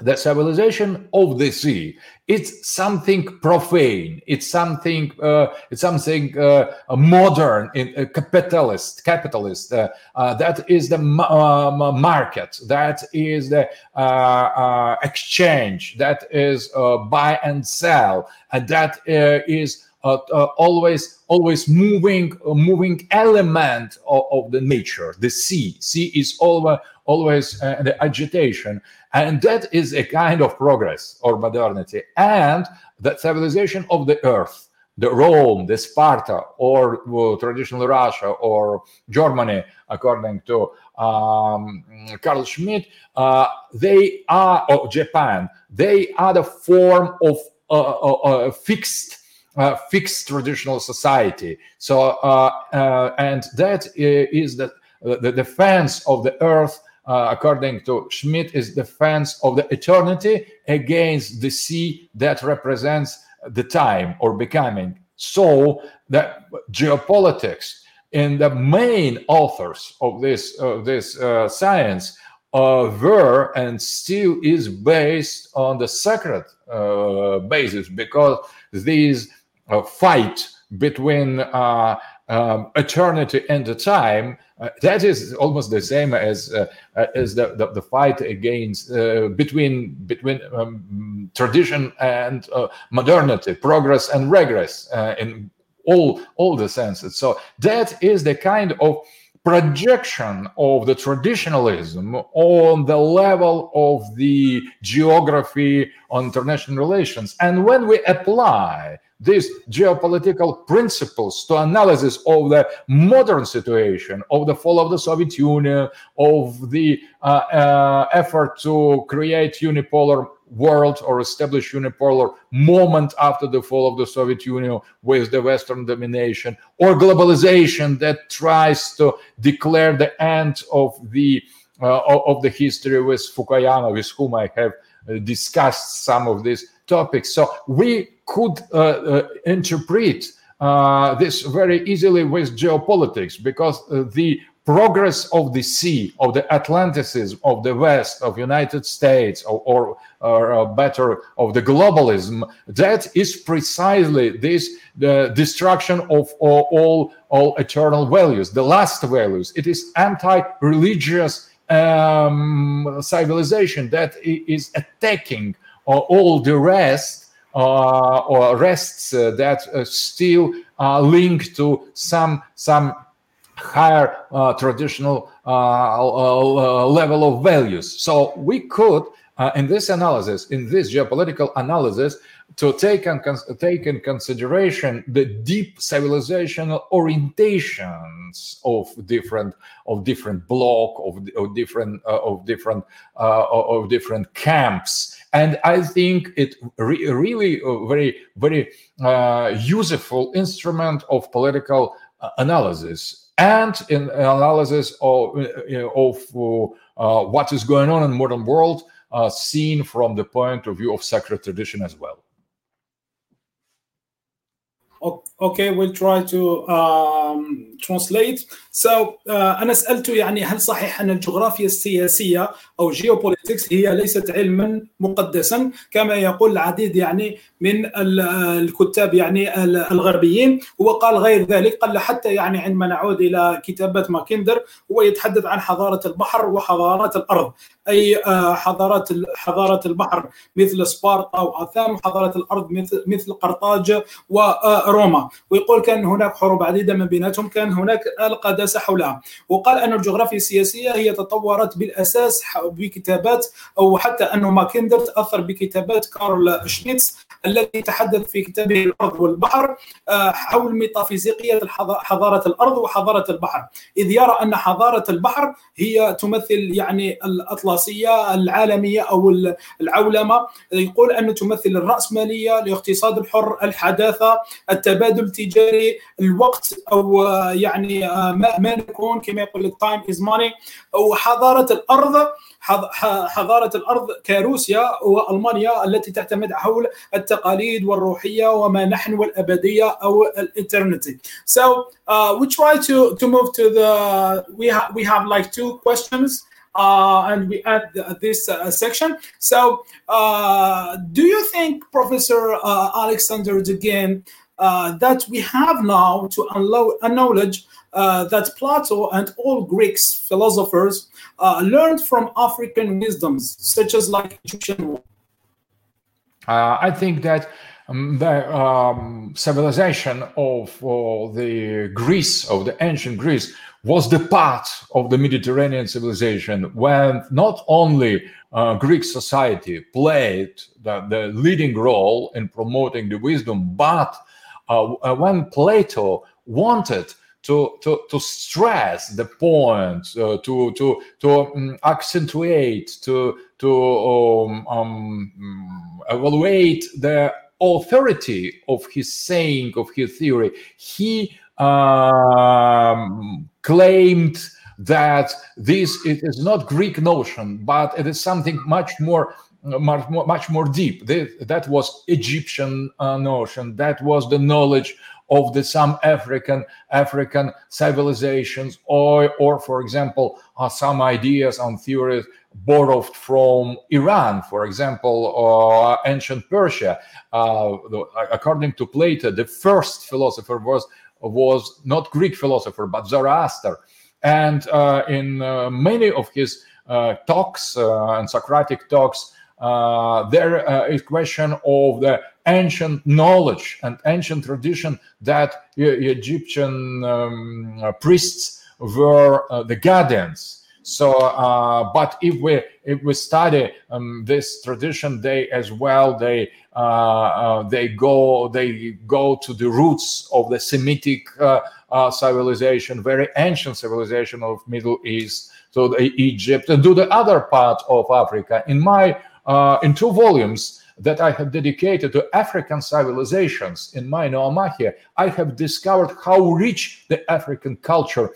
the civilization of the sea it's something profane. It's something uh, it's something uh, modern in uh, capitalist capitalist uh, uh, that is the market. That is the uh, exchange. That is buy and sell. And that is always always moving moving element of, of, the nature the sea sea is always always the agitation and that is a kind of progress or modernity. And the civilization of the earth, the Rome, the Sparta, or well, traditional Russia or Germany, according to um, Carl Schmitt, uh, they are, or Japan, they are the form of uh, uh, uh fixed. Uh, fixed traditional society. So, uh, and that is the, the defense of the earth uh, according to Schmitt, is defense of the eternity against the sea that represents the time or becoming. So that geopolitics in the main authors of this this uh, science uh, were and still is based on the sacred uh, basis because these uh, fight between uh, um, eternity and the time uh, that is almost the same as uh, uh, as the, the, the, fight against uh, between between um, tradition and modernity, progress and regress in all all the senses. So that is the kind of projection of the traditionalism on the level of the geography on international relations. And when we apply these geopolitical principles to analysis of the modern situation, of the fall of the Soviet Union, of the uh, uh, effort to create unipolar world or establish unipolar moment after the fall of the Soviet Union with the Western domination, or globalization that tries to declare the end of the uh, of the history with Fukuyama, with whom I have uh, discussed some of these topics. So we could uh, uh, interpret uh, this very easily with geopolitics because the progress of the sea, of the Atlanticism of the West, of United States, or, or, or better, of the globalism, that is precisely this the destruction of all, all, all eternal values, the last values. It is anti-religious um, civilization that is attacking all the rest or rests uh, that uh, still are linked to some some higher traditional level of values. So we could, in this analysis, in this geopolitical analysis, to take in, take in consideration the deep civilizational orientations of different of different block of, of different uh, of different uh, of different camps and I think it re- really a very very uh, useful instrument of political uh, analysis and in analysis of you of uh, what is going on in the modern world, uh, seen from the point of view of sacred tradition as well. Okay, we'll try to um, translate. So uh, أنا سألته يعني هل صحيح أن الجغرافيا السياسية أو geopolitics هي ليست علما مقدسا؟ كما يقول العديد يعني من الكتاب يعني الغربيين. هو قال غير ذلك قال حتى يعني عندما نعود إلى كتابات ماكندر هو يتحدث عن حضارة البحر وحضارات الأرض. أي آه، حضارات حضارة البحر مثل سبارتا وأثان وحضارة الأرض مثل مثل قرطاج وروما ويقول كان هناك حروب عديدة من بيناتهم كان هناك القداسة حولها. وقال أن الجغرافيا السياسية هي تطورت بالأساس بكتابات أو حتى أنه ماكندر تأثر بكتابات كارل شميتس الذي تحدث في كتابه الأرض والبحر حول ميتافيزيقية حضارة الأرض وحضارة البحر. إذ يرى أن حضارة البحر هي تمثل يعني الأطلسية العالمية أو العولمة. يقول أنه تمثل الرأسمالية الاقتصاد الحر الحداثة التبادل التجاري الوقت أو يعني ما, ما نكون كما يقول لك تايم از ماني وحضارة الأرض حضارة الأرض كروسيا وألمانيا التي تعتمد حول التقاليد والروحية وما نحن والأبدية أو الإترنتي. So uh, we try to, to move to the, we, ha we have like two questions uh, and we add this uh, section. So uh, do you think, Professor uh, Alexander Dugin, uh, that we have now to acknowledge uh, that Plato and all Greeks philosophers uh, learned from African wisdoms, such as like Egyptian. Uh, I think that um, the um, civilization of uh, the Greece, of the ancient Greece, was the part of the Mediterranean civilization when not only uh, Greek society played the, the, leading role in promoting the wisdom, but when Plato wanted to, to, to stress the point, uh, to to to um, accentuate, to to um, um, evaluate the authority of his saying, of his theory. He um, claimed that this it is not Greek notion, but it is something much more much more, much more deep. That was Egyptian uh, notion. That was the knowledge of the some African African civilizations, or or for example, uh, some ideas and theories borrowed from Iran, for example, or ancient Persia. Uh, according to Plato, the first philosopher was was not Greek philosopher but Zoroaster, and uh, in uh, many of his uh, talks and Socratic talks. Uh, there uh, is question of the ancient knowledge and ancient tradition that Egyptian um, uh, priests were uh, the guardians. So, uh, but if we if we study um, this tradition, they as well they uh, they go they go to the roots of the Semitic civilization, very ancient civilization of Middle East, so Egypt, and to the other part of Africa. In my uh, in two volumes that I have dedicated to African civilizations in my Noomakhia, I have discovered how rich the African culture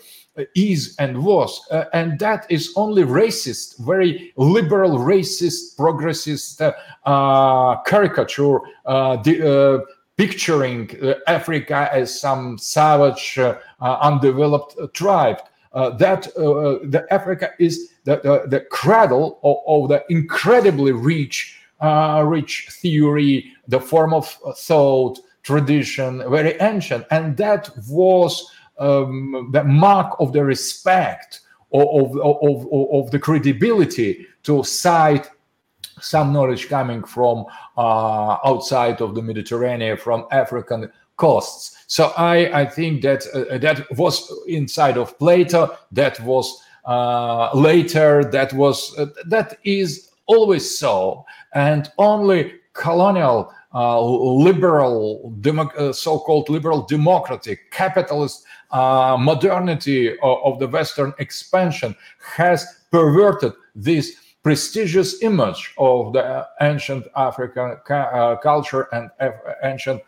is and was. Uh, and that is only racist, very liberal, racist, progressist uh, caricature. The, uh, picturing uh, Africa as some savage, uh, undeveloped tribe. that the Africa is the, the, the cradle of, of, the incredibly rich, uh, rich theory, the form of thought, tradition, very ancient. And that was um, the mark of the respect, of, of, of, of the credibility to cite some knowledge coming from uh, outside of the Mediterranean, from African coasts. So I, I think that uh, that was inside of Plato, that was uh, later that was uh, that is always so. And only colonial uh, liberal uh, so-called liberal democratic capitalist uh, modernity of, of, the western expansion has perverted this prestigious image of the ancient african ca- culture and ancient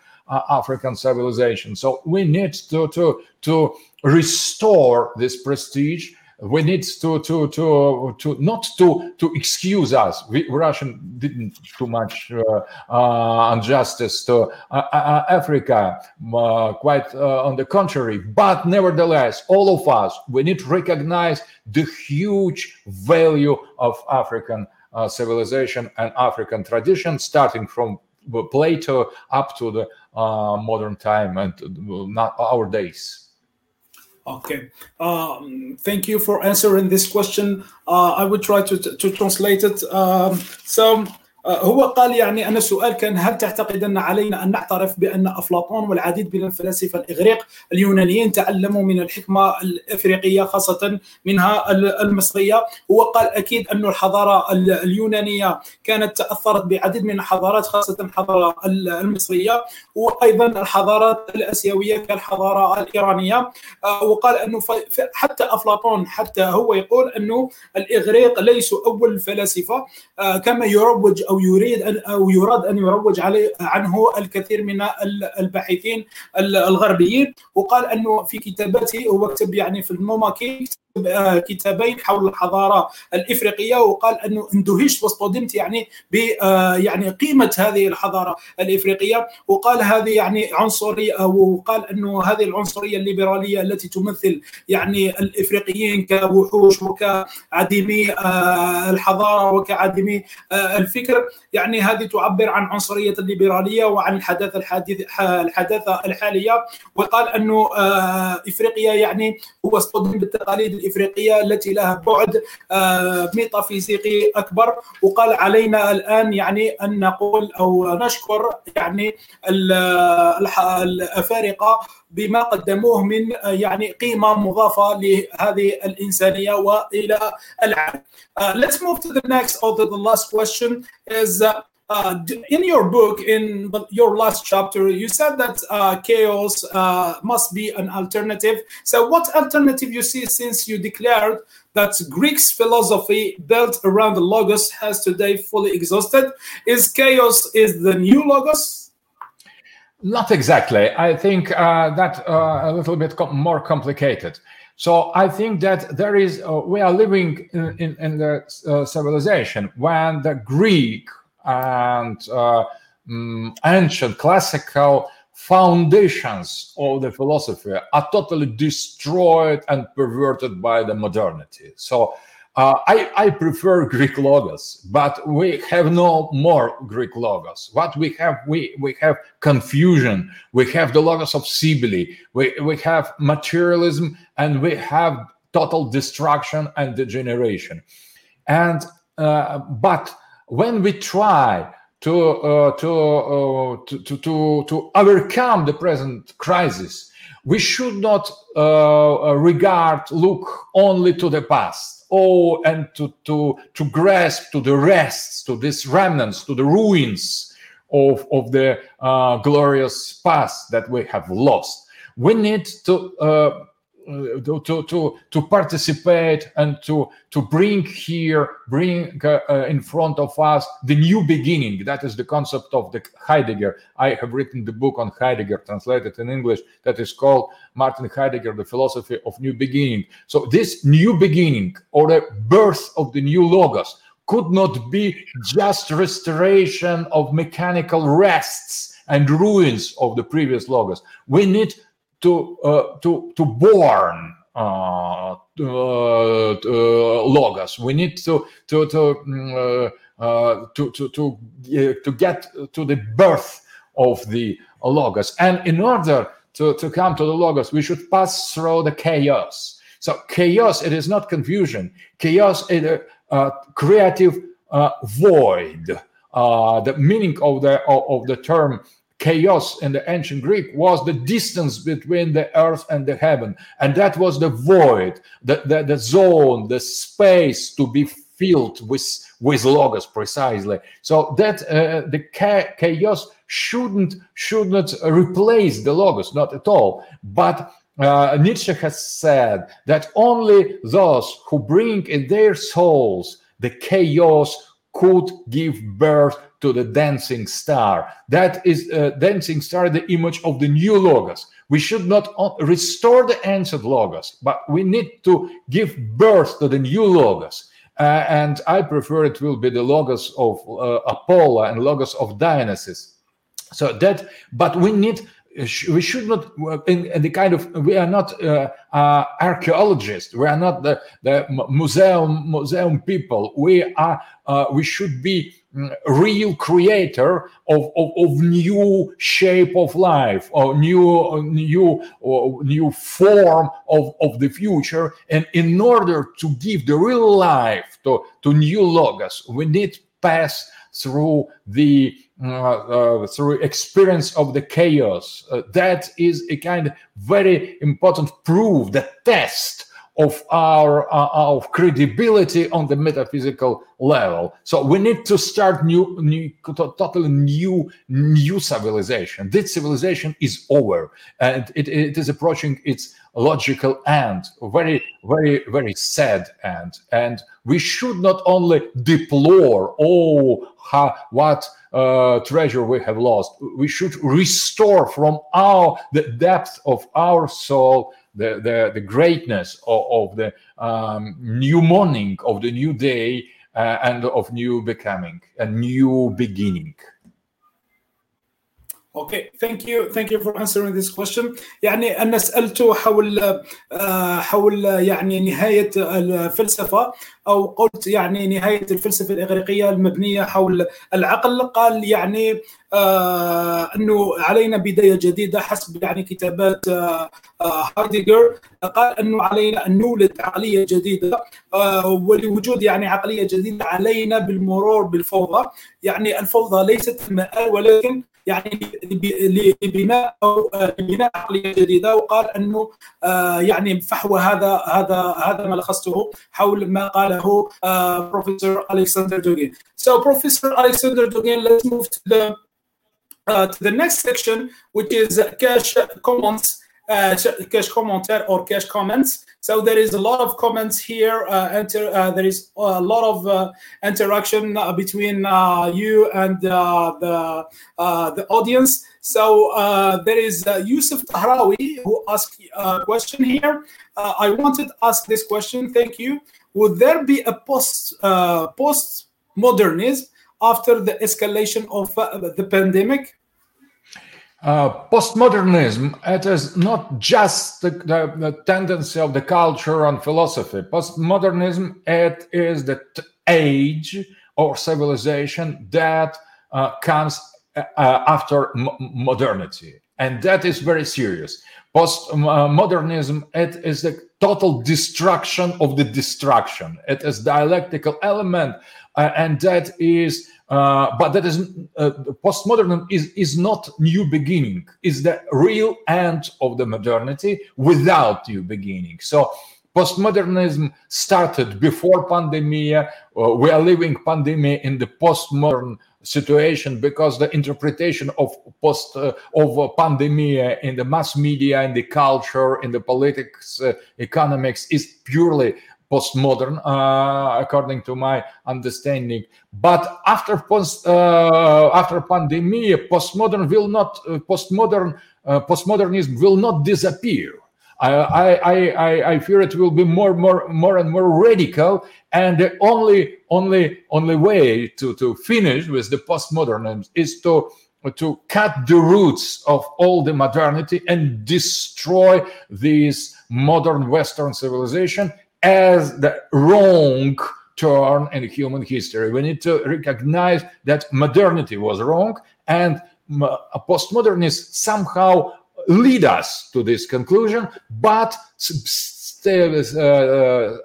african civilization. So we need to to to restore this prestige we need to to to to not to to excuse us. We, Russian didn't too much uh, uh, injustice to uh, uh Africa, uh, quite uh, on the contrary. But nevertheless, all of us we need to recognize the huge value of African civilization and African tradition, starting from Plato up to the modern time and not our days. Okay. Um, thank you for answering this question. Uh, I will try to, to translate it. Um, so, هو قال يعني أن السؤال كان هل تعتقد أن علينا أن نعترف بأن أفلاطون والعديد من الفلاسفة الإغريق اليونانيين تعلموا من الحكمة الإفريقية خاصة منها المصرية؟ هو قال أكيد أن الحضارة اليونانية كانت تأثرت بعديد من الحضارات خاصة الحضارة المصرية وأيضا الحضارات الآسيوية كالحضارة الإيرانية. وقال أنه حتى أفلاطون حتى هو يقول أنه الإغريق ليسوا أول الفلاسفة كما يروج أو يريد ان أو يراد أن يروج عليه عنه الكثير من الباحثين الغربيين وقال أنه في كتاباته هو كتب يعني في الموماكي كتابين حول الحضارة الإفريقية وقال أنه اندهشت واصطدمت يعني ب يعني قيمة هذه الحضارة الإفريقية. وقال هذه يعني عنصرية وقال أنه هذه العنصرية الليبرالية التي تمثل يعني الإفريقيين كوحوش وكعديمي الحضارة وكعديمي الفكر. يعني هذه تعبر عن عنصرية الليبرالية وعن الحداثة الحديث الحداثة الحالية. وقال أنه إفريقيا يعني هو اصطدم بالتقاليد الإفريقية التي لها بعد ميتافيزيقي أكبر وقال علينا الآن يعني أن نقول أو نشكر يعني الأفارقة بما قدموه من يعني قيمة مضافة لهذه الإنسانية وإلى العالم. Uh, let's move to the next or the last question is uh, uh, in your book, in your last chapter, you said that uh, chaos uh, must be an alternative. So, what alternative you see since you declared that Greek's philosophy built around the logos has today fully exhausted? Is chaos is the new logos? Not exactly. I think uh, that uh, a little bit com- more complicated. So I think that there is uh, we are living in, in, in the civilization when the Greek and um, ancient classical foundations of the philosophy are totally destroyed and perverted by the modernity. So uh, I, I, prefer Greek logos, but we have no more Greek logos. What we have, we, we have confusion. We have the logos of Cybele. We, we have materialism and we have total destruction and degeneration. And uh, but when we try to, uh, to, uh, to, to, to, overcome the present crisis, we should not uh, regard, look only to the past. Oh, and to, to, to grasp to the rests, to these remnants, to the ruins of, of the uh, glorious past that we have lost. We need to uh, to, to, to participate and to, to bring here, bring uh, in front of us the new beginning. That is the concept of the Heidegger. I have written the book on Heidegger, translated in English, that is called Martin Heidegger, The Philosophy of New Beginning. So this new beginning or the birth of the new logos could not be just restoration of mechanical rests and ruins of the previous logos. We need to uh, to to born uh, uh, logos. We need to to to to to to, to get to the birth of the logos, and in order to, to come to the logos, we should pass through the chaos. So chaos, it is not confusion. Chaos is a, a creative uh, void. Uh, the meaning of the of, of the term chaos in the ancient Greek was the distance between the earth and the heaven. And that was the void, the, the, the zone, the space to be filled with, with logos precisely. So that uh, the chaos shouldn't, shouldn't replace the logos, not at all. But uh, Nietzsche has said that only those who bring in their souls the chaos could give birth to the dancing star. That is uh, dancing star, the image of the new logos. We should not restore the ancient logos, but we need to give birth to the new logos. Uh, and I prefer it will be the logos of uh, Apollo and logos of Dionysus. So that, but we need we should not in, in, the kind of we are not uh, uh, archaeologists. We are not the, the museum museum people. We are uh, we should be mm, real creator of, of, of, new shape of life or new new or new form of, of the future. And in order to give the real life to, to new logos we need pass through the uh, uh, through experience of the chaos. Uh, that is a kind of very important proof, the test of our uh, of credibility on the metaphysical level. So we need to start new, new, totally new, new civilization. This civilization is over, and it, it is approaching its logical end. Very, very, very sad end. And we should not only deplore, oh, how, what uh, treasure we have lost. We should restore from our the depth of our soul the the, the greatness of, of the um, new morning of the new day uh, and of new becoming a new beginning. أوكي ثانك يو ثانك يو فور انسرينج ذيس كويشن يعني أنا سألته حول حول يعني نهاية الفلسفة أو قلت يعني نهاية الفلسفة الإغريقية المبنية حول العقل قال يعني آه أنه علينا بداية جديدة حسب يعني كتابات آه هايدجر قال أنه علينا أن نولد عقلية جديدة آه ولوجود يعني عقلية جديدة علينا بالمرور بالفوضى. يعني الفوضى ليست المآل ولكن يعني لبناء أو لبناء عقليه جديده وقال انه يعني فحوى هذا هذا هذا ما لخصته حول ما قاله بروفيسور الكسندر دوغين. So Professor Alexander Dugin, let's move to the uh, to the next section, which is cash comments, uh, cash commentaire or cash comments. So there is a lot of comments here. Uh, uh, there is a lot of uh, interaction between uh, you and uh, the uh, the audience. So there is Yusuf Tahrawi who asked a question here. I wanted to ask this question. Thank you. Would there be a post post modernism after the escalation of the pandemic? Uh, postmodernism it is not just the, the, the, tendency of the culture and philosophy. Postmodernism it is the t- age or civilization that uh, comes uh, after m- modernity. And that is very serious. Postmodernism it is the total destruction of the destruction. It is dialectical element uh, and that is uh, but that is uh, postmodernism is is not new beginning. Is the real end of the modernity without new beginning. So postmodernism started before pandemia. Uh, we are living pandemia in the postmodern situation because the interpretation of post uh, of pandemia in the mass media in the culture in the politics uh, economics is purely postmodern, uh, according to my understanding. But after post uh, after pandemic, postmodern will not uh, postmodern postmodernism will not disappear. I, I, I, I fear it will be more, more, more and more radical. And the only, only, only way to, to finish with the postmodernism is to, to cut the roots of all the modernity and destroy this modern Western civilization as the wrong turn in human history. We need to recognize that modernity was wrong, and postmodernists somehow lead us to this conclusion, but stay, uh,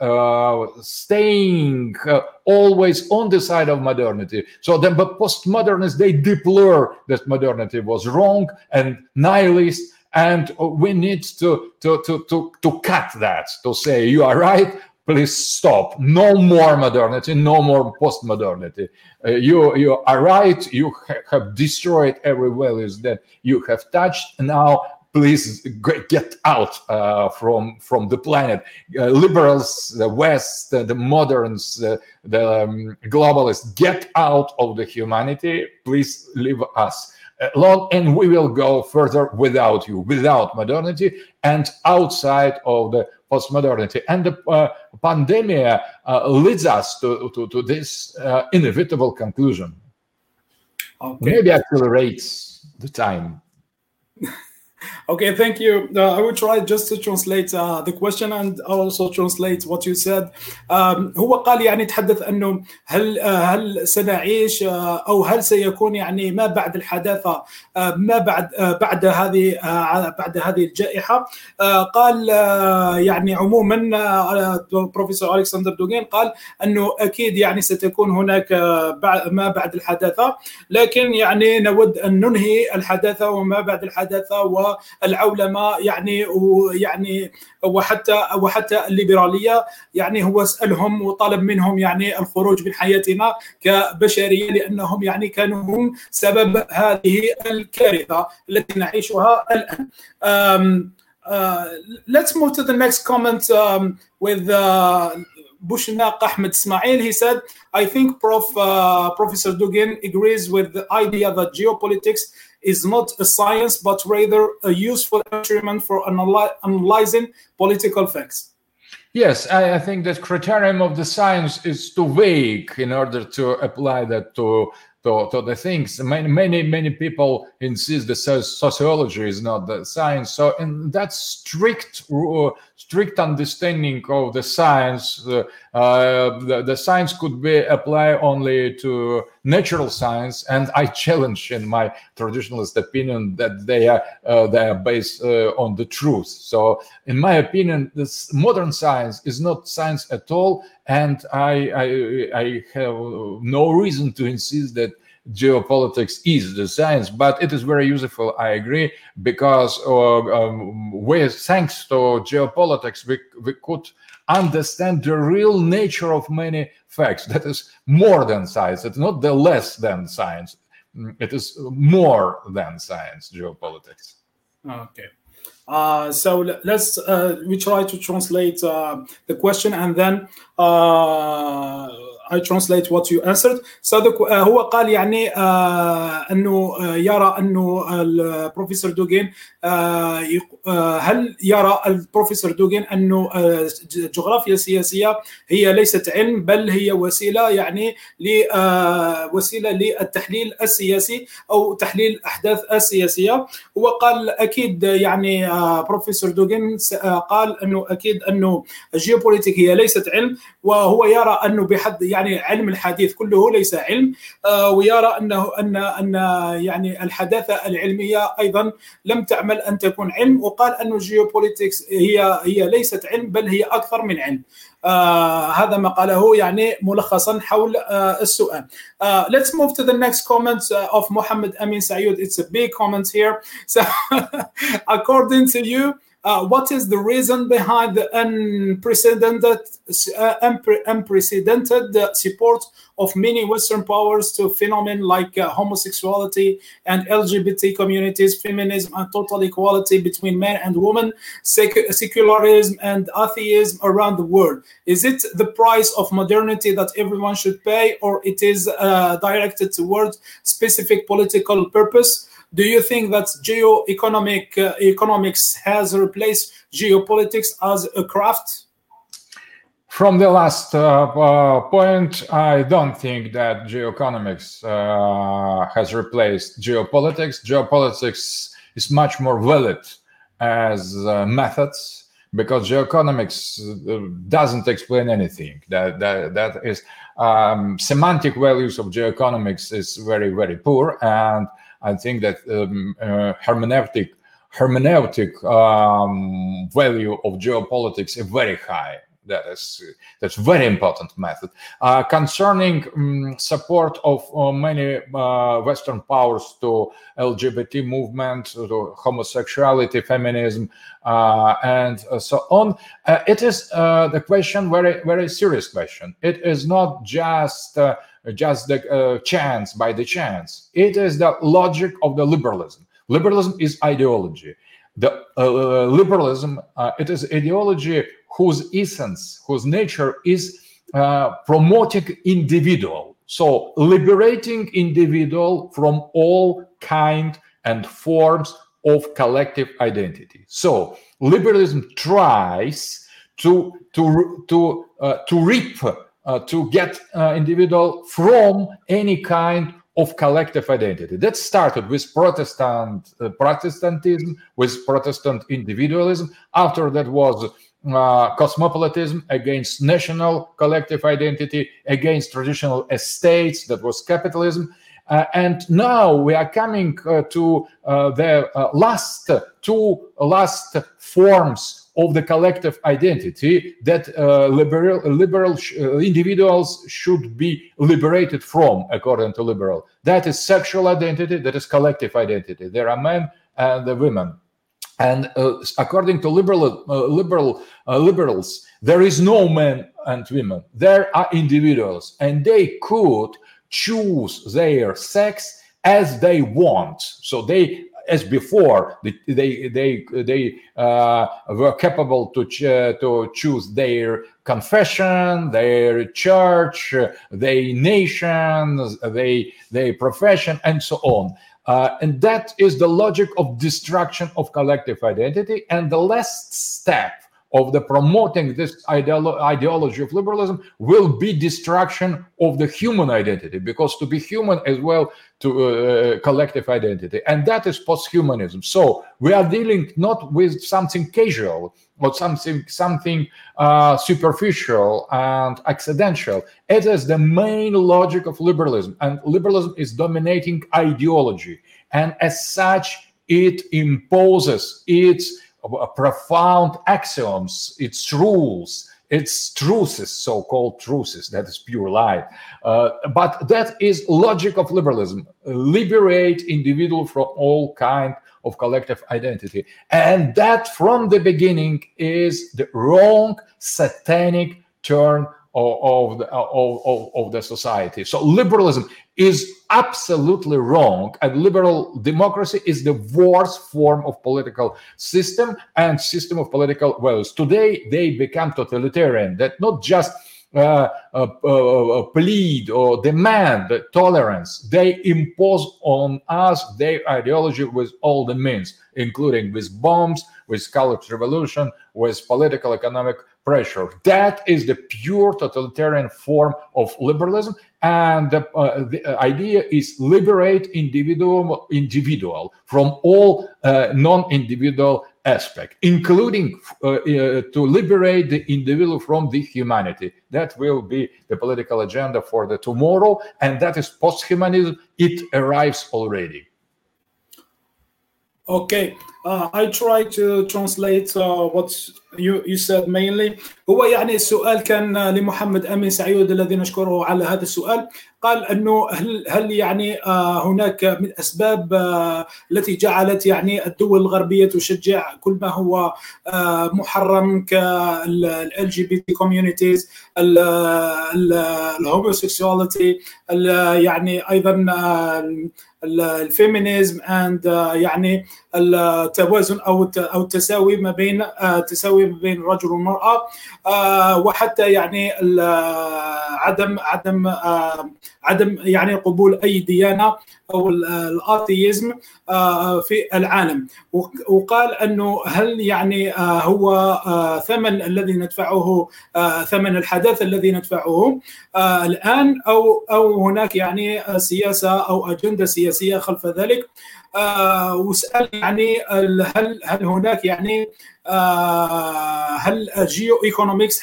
uh, staying uh, always on the side of modernity. So then, but postmodernists they deplore that modernity was wrong and nihilist and we need to to to to, to cut that to say you are right please stop. No more modernity no more postmodernity. Uh, you you are right you ha- have destroyed every values that you have touched. Now please get out uh, from from the planet. Uh, liberals the west the moderns uh, the um, globalists get out of the humanity. Please leave us long and we will go further without you without modernity and outside of the postmodernity. And the uh, pandemic uh, leads us to, to, to this uh, inevitable conclusion. Okay. maybe accelerates the time Okay, thank you. Uh, I will try just to translate uh, the question and also translate what you said. Um, هو قال يعني تحدث أنه هل هل سنعيش أو هل سيكون يعني ما بعد الحداثه ما بعد بعد هذه بعد هذه الجائحة قال يعني عموما بروفيسور الكسندر دوغين قال أنه أكيد يعني ستكون هناك ما بعد الحداثه لكن يعني نود أن ننهي الحداثه وما بعد الحداثه و العولمة يعني ويعني وحتى وحتى الليبرالية يعني هو سألهم وطلب منهم يعني الخروج من حياتنا كبشرية لأنهم يعني كانوا هم سبب هذه الكارثة التي نعيشها الآن. Um, uh, let's move to the next comment um, with uh, Bushnaq Ahmed Ismail. He said, I think Prof, uh, Professor Dugin agrees with the idea that geopolitics is not a science, but rather a useful instrument for analyzing political facts. Yes, I, I, think that criterion of the science is too vague in order to apply that to to, to the things. Many, many, many people insist that sociology is not the science. So, in that strict, strict understanding of the science, uh, uh, the, the, science could be applied only to natural science. And I challenge, in my traditionalist opinion, that they are uh, they are based on the truth. So, in my opinion, this modern science is not science at all and I, I, I have no reason to insist that geopolitics is the science, but it is very useful. I agree because uh, um, thanks to geopolitics, we, we could understand the real nature of many facts. That is more than science. It's not the less than science. It is more than science. Geopolitics. Okay. Uh, so let's uh, we try to translate uh, the question and then uh, I translate what you answered. صدق هو قال يعني أنه يرى أنه البروفيسور دوغين هل يرى البروفيسور دوغين أنه الجغرافيا السياسيه هي ليست علم بل هي وسيلة يعني وسيلة للتحليل السياسي أو تحليل الأحداث السياسية. هو قال أكيد يعني بروفيسور دوغين قال أنه أكيد أنه الجيوبوليتيك هي ليست علم. وهو يرى أنه بحد يعني علم الحديث كله ليس علم ويرى انه ان أن يعني الحداثة العلمية أيضا لم تعمل أن تكون علم وقال أن الجيوبوليتكس هي هي ليست علم بل هي أكثر من علم آه هذا ما قاله يعني ملخصا حول آه السؤال. Uh, let's move to the next comment uh, of Mohammed Amin Sayoud. It's a big comment here. So, according to you, uh, what is the reason behind the unprecedented, uh, unprecedented support of many Western powers to phenomena like uh, homosexuality and LGBT communities, feminism and total equality between men and women, sec- secularism and atheism around the world? Is it the price of modernity that everyone should pay, or it is uh, directed towards specific political purpose? Do you think that geo-economic uh, economics has replaced geopolitics as a craft? From the last uh, uh, point, I don't think that geoeconomics uh, has replaced geopolitics. Geopolitics is much more valid as uh, methods because geoeconomics doesn't explain anything. That that that is um, semantic values of geoeconomics is very very poor and I think that um, uh, hermeneutic hermeneutic um, value of geopolitics is very high. That is that's very important method. Uh, concerning um, support of uh, many uh, Western powers to LGBT movement, to homosexuality, feminism, uh, and so on, uh, it is the question very very serious question. It is not just just the uh, chance by the chance. It is the logic of the liberalism. Liberalism is ideology. The uh, liberalism, uh, it is ideology whose essence, whose nature is promoting individual. So liberating individual from all kind and forms of collective identity. So liberalism tries to to to uh, to reap uh, to get uh, individual from any kind of collective identity. That started with Protestant uh, Protestantism, with Protestant individualism. After that was uh, cosmopolitanism against national collective identity, against traditional estates. That was capitalism. Uh, and now we are coming uh, to the last two last forms of the collective identity that uh, liberal, liberal sh- uh, individuals should be liberated from, according to liberal. That is sexual identity, that is collective identity. There are men and the women. And uh, according to liberal, uh, liberal uh, liberals, there is no men and women. There are individuals, and they could choose their sex as they want. So they as before, they they they, uh, were capable to ch- to choose their confession, their church, their nation, their their profession, and so on. Uh, and that is the logic of destruction of collective identity. And the last step of the promoting this ideolo- ideology of liberalism will be destruction of the human identity because to be human as well to uh, collective identity and that is posthumanism. So we are dealing not with something casual or something something uh, superficial and accidental. It is the main logic of liberalism and liberalism is dominating ideology and as such it imposes its profound axioms, its rules, its truths, so-called truths. That is pure lie. Uh, but that is logic of liberalism: liberate individual from all kind of collective identity, and that from the beginning is the wrong satanic turn of, the, of, of, of the society. So liberalism is absolutely wrong and liberal democracy is the worst form of political system and system of political values today they become totalitarian. That not just uh, uh, uh, plead or demand tolerance. They impose on us their ideology with all the means including with bombs with color revolution with political economic pressure. That is the pure totalitarian form of liberalism, and the, uh, the idea is liberate individual individual from all uh, non-individual aspect, including uh, uh, to liberate the individual from the humanity. That will be the political agenda for the tomorrow, and that is post-humanism. It arrives already. Okay, uh, I try to translate uh, what said mainly. هو يعني السؤال كان لمحمد أمين سعيد الذي نشكره على هذا السؤال. قال أنه هل هل يعني آه هناك من أسباب آه التي جعلت يعني الدول الغربية تشجع كل ما هو آه محرم كال جي بي تي كوميونيتيز الهوموسيكسواليتي يعني أيضا الفيمينيزم اند يعني التوازن أو أو التساوي ما بين التساوي ما بين الرجل والمرأة وحتى يعني عدم عدم عدم يعني قبول أي ديانة أو الأثيزم في العالم. وقال أنه هل يعني هو ثمن الذي ندفعه ثمن الحدث الذي ندفعه الآن أو أو هناك يعني سياسة أو أجندة سياسية خلف ذلك وسأل يعني هل هل هناك يعني هل الجيو ايكونومكس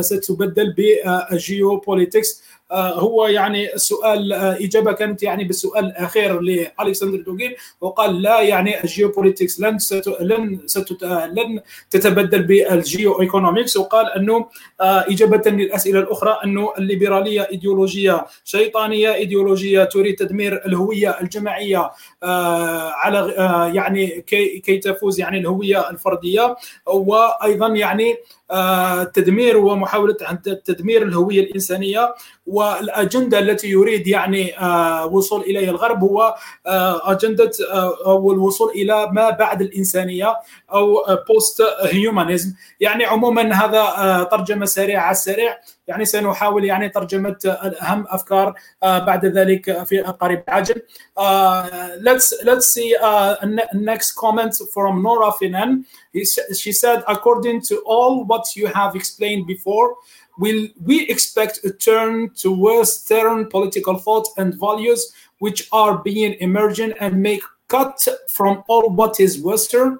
ستبدل بالجيو بوليتكس هو يعني السؤال اجابه كانت يعني بالسؤال الاخير لألكسندر دوغين وقال لا يعني الجيوبوليتكس لن لن ست لن تتبدل بالجيو ايكونومكس وقال أنه إجابة للأسئلة الأخرى أنه الليبرالية إيديولوجية شيطانية إيديولوجية تريد تدمير الهوية الجماعية على يعني كي كي تفوز يعني الهوية الفردية وأيضا يعني تدمير ومحاولة تدمير الهوية الإنسانية. والأجندة التي يريد يعني وصول إليها الغرب هو أجندة أو الوصول إلى ما بعد الإنسانية أو بوست هيومانيزم يعني عموما هذا ترجمة سريعة على السريع يعني سنحاول يعني ترجمة أهم أفكار بعد ذلك في قريب عاجل. let's let's see next comment from Nora Finan. She said, according to all what you have explained before, will we expect a turn towards Western political thought and values which are being emergent and make cut from all what is Western?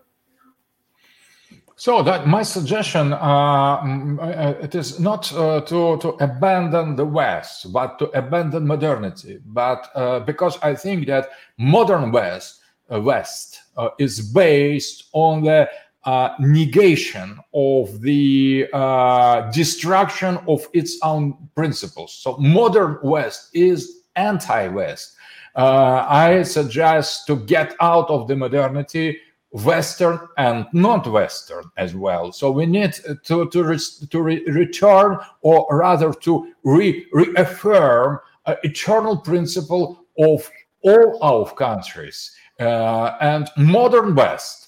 So that my suggestion, uh, it is not uh, to to abandon the West, but to abandon modernity. But uh, because I think that modern West West is based on the uh, negation of the uh, destruction of its own principles. So modern West is anti-West. Uh, I suggest to get out of the modernity Western and not Western as well. So we need to to, re to re return, or rather to re reaffirm an eternal principle of all our countries. Uh, and modern West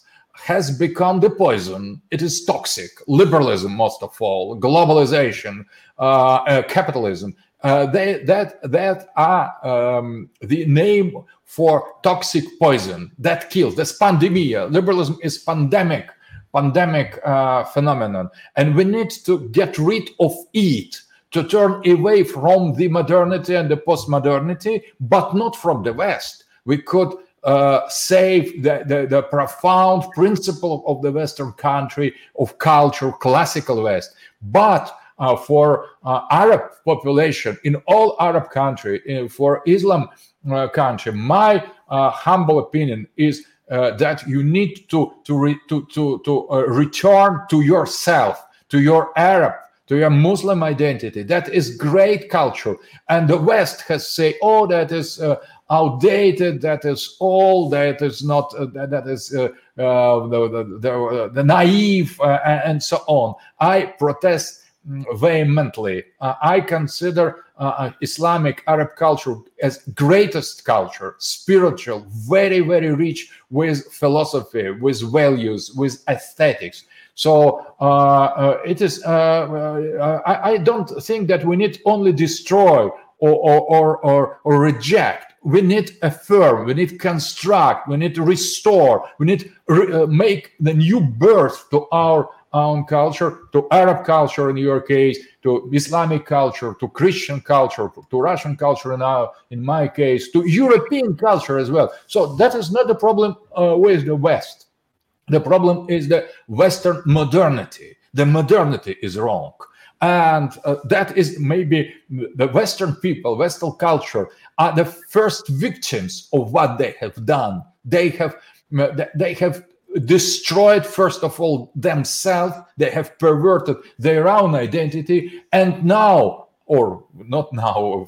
has become the poison. It is toxic. Liberalism, most of all, globalization, uh, uh, capitalism. Uh, they, that that are um, the name for toxic poison that kills. That's pandemia. Liberalism is pandemic, pandemic uh, phenomenon, and we need to get rid of it to turn away from the modernity and the postmodernity, but not from the West. We could uh, save the, the, the, profound principle of the Western country of culture, classical West. But uh, for uh, Arab population in all Arab country, uh, for Islam uh, country, my humble opinion is that you need to to re, to to, to return to yourself, to your Arab to your Muslim identity. That is great culture. And the West has say, oh, that is uh, outdated, that is old, that is not, uh, that, is uh, the, the, the, the, naive, and so on. I protest vehemently. Uh, I consider uh, Islamic Arab culture as greatest culture, spiritual, very, very rich with philosophy, with values, with aesthetics. So uh, uh it is. Uh, uh, I, I, don't think that we need only destroy or or, or, or reject. We need affirm. We need construct. We need to restore. We need re- make the new birth to our own culture, to Arab culture in your case, to Islamic culture, to Christian culture, to Russian culture now, in my case, to European culture as well. So that is not the problem uh, with the West. The problem is the Western modernity. The modernity is wrong. And uh, that is maybe the Western people, Western culture are the first victims of what they have done. They have they have destroyed first of all themselves they have perverted their own identity and now or not now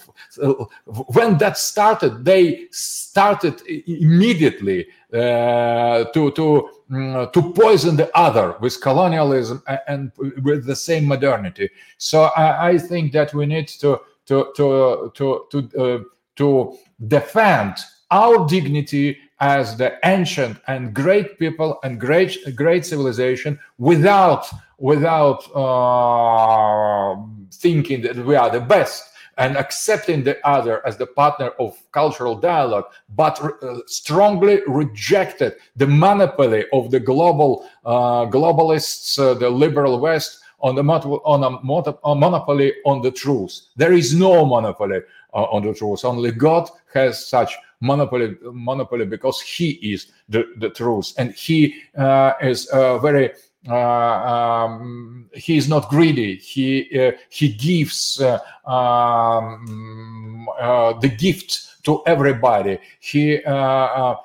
when that started they started immediately uh, to to to poison the other with colonialism and, and with the same modernity. So I, I, think that we need to to to to to, uh, to defend our dignity as the ancient and great people and great great civilization without without uh, thinking that we are the best and accepting the other as the partner of cultural dialogue, but uh, strongly rejected the monopoly of the global uh, globalists, uh, the liberal West, on the on a, a monopoly on the truth. There is no monopoly uh, on the truth. Only God has such monopoly monopoly because he is the, the truth and he uh, is very um, he is not greedy. He uh, he gives uh, um, uh, the gift to everybody. He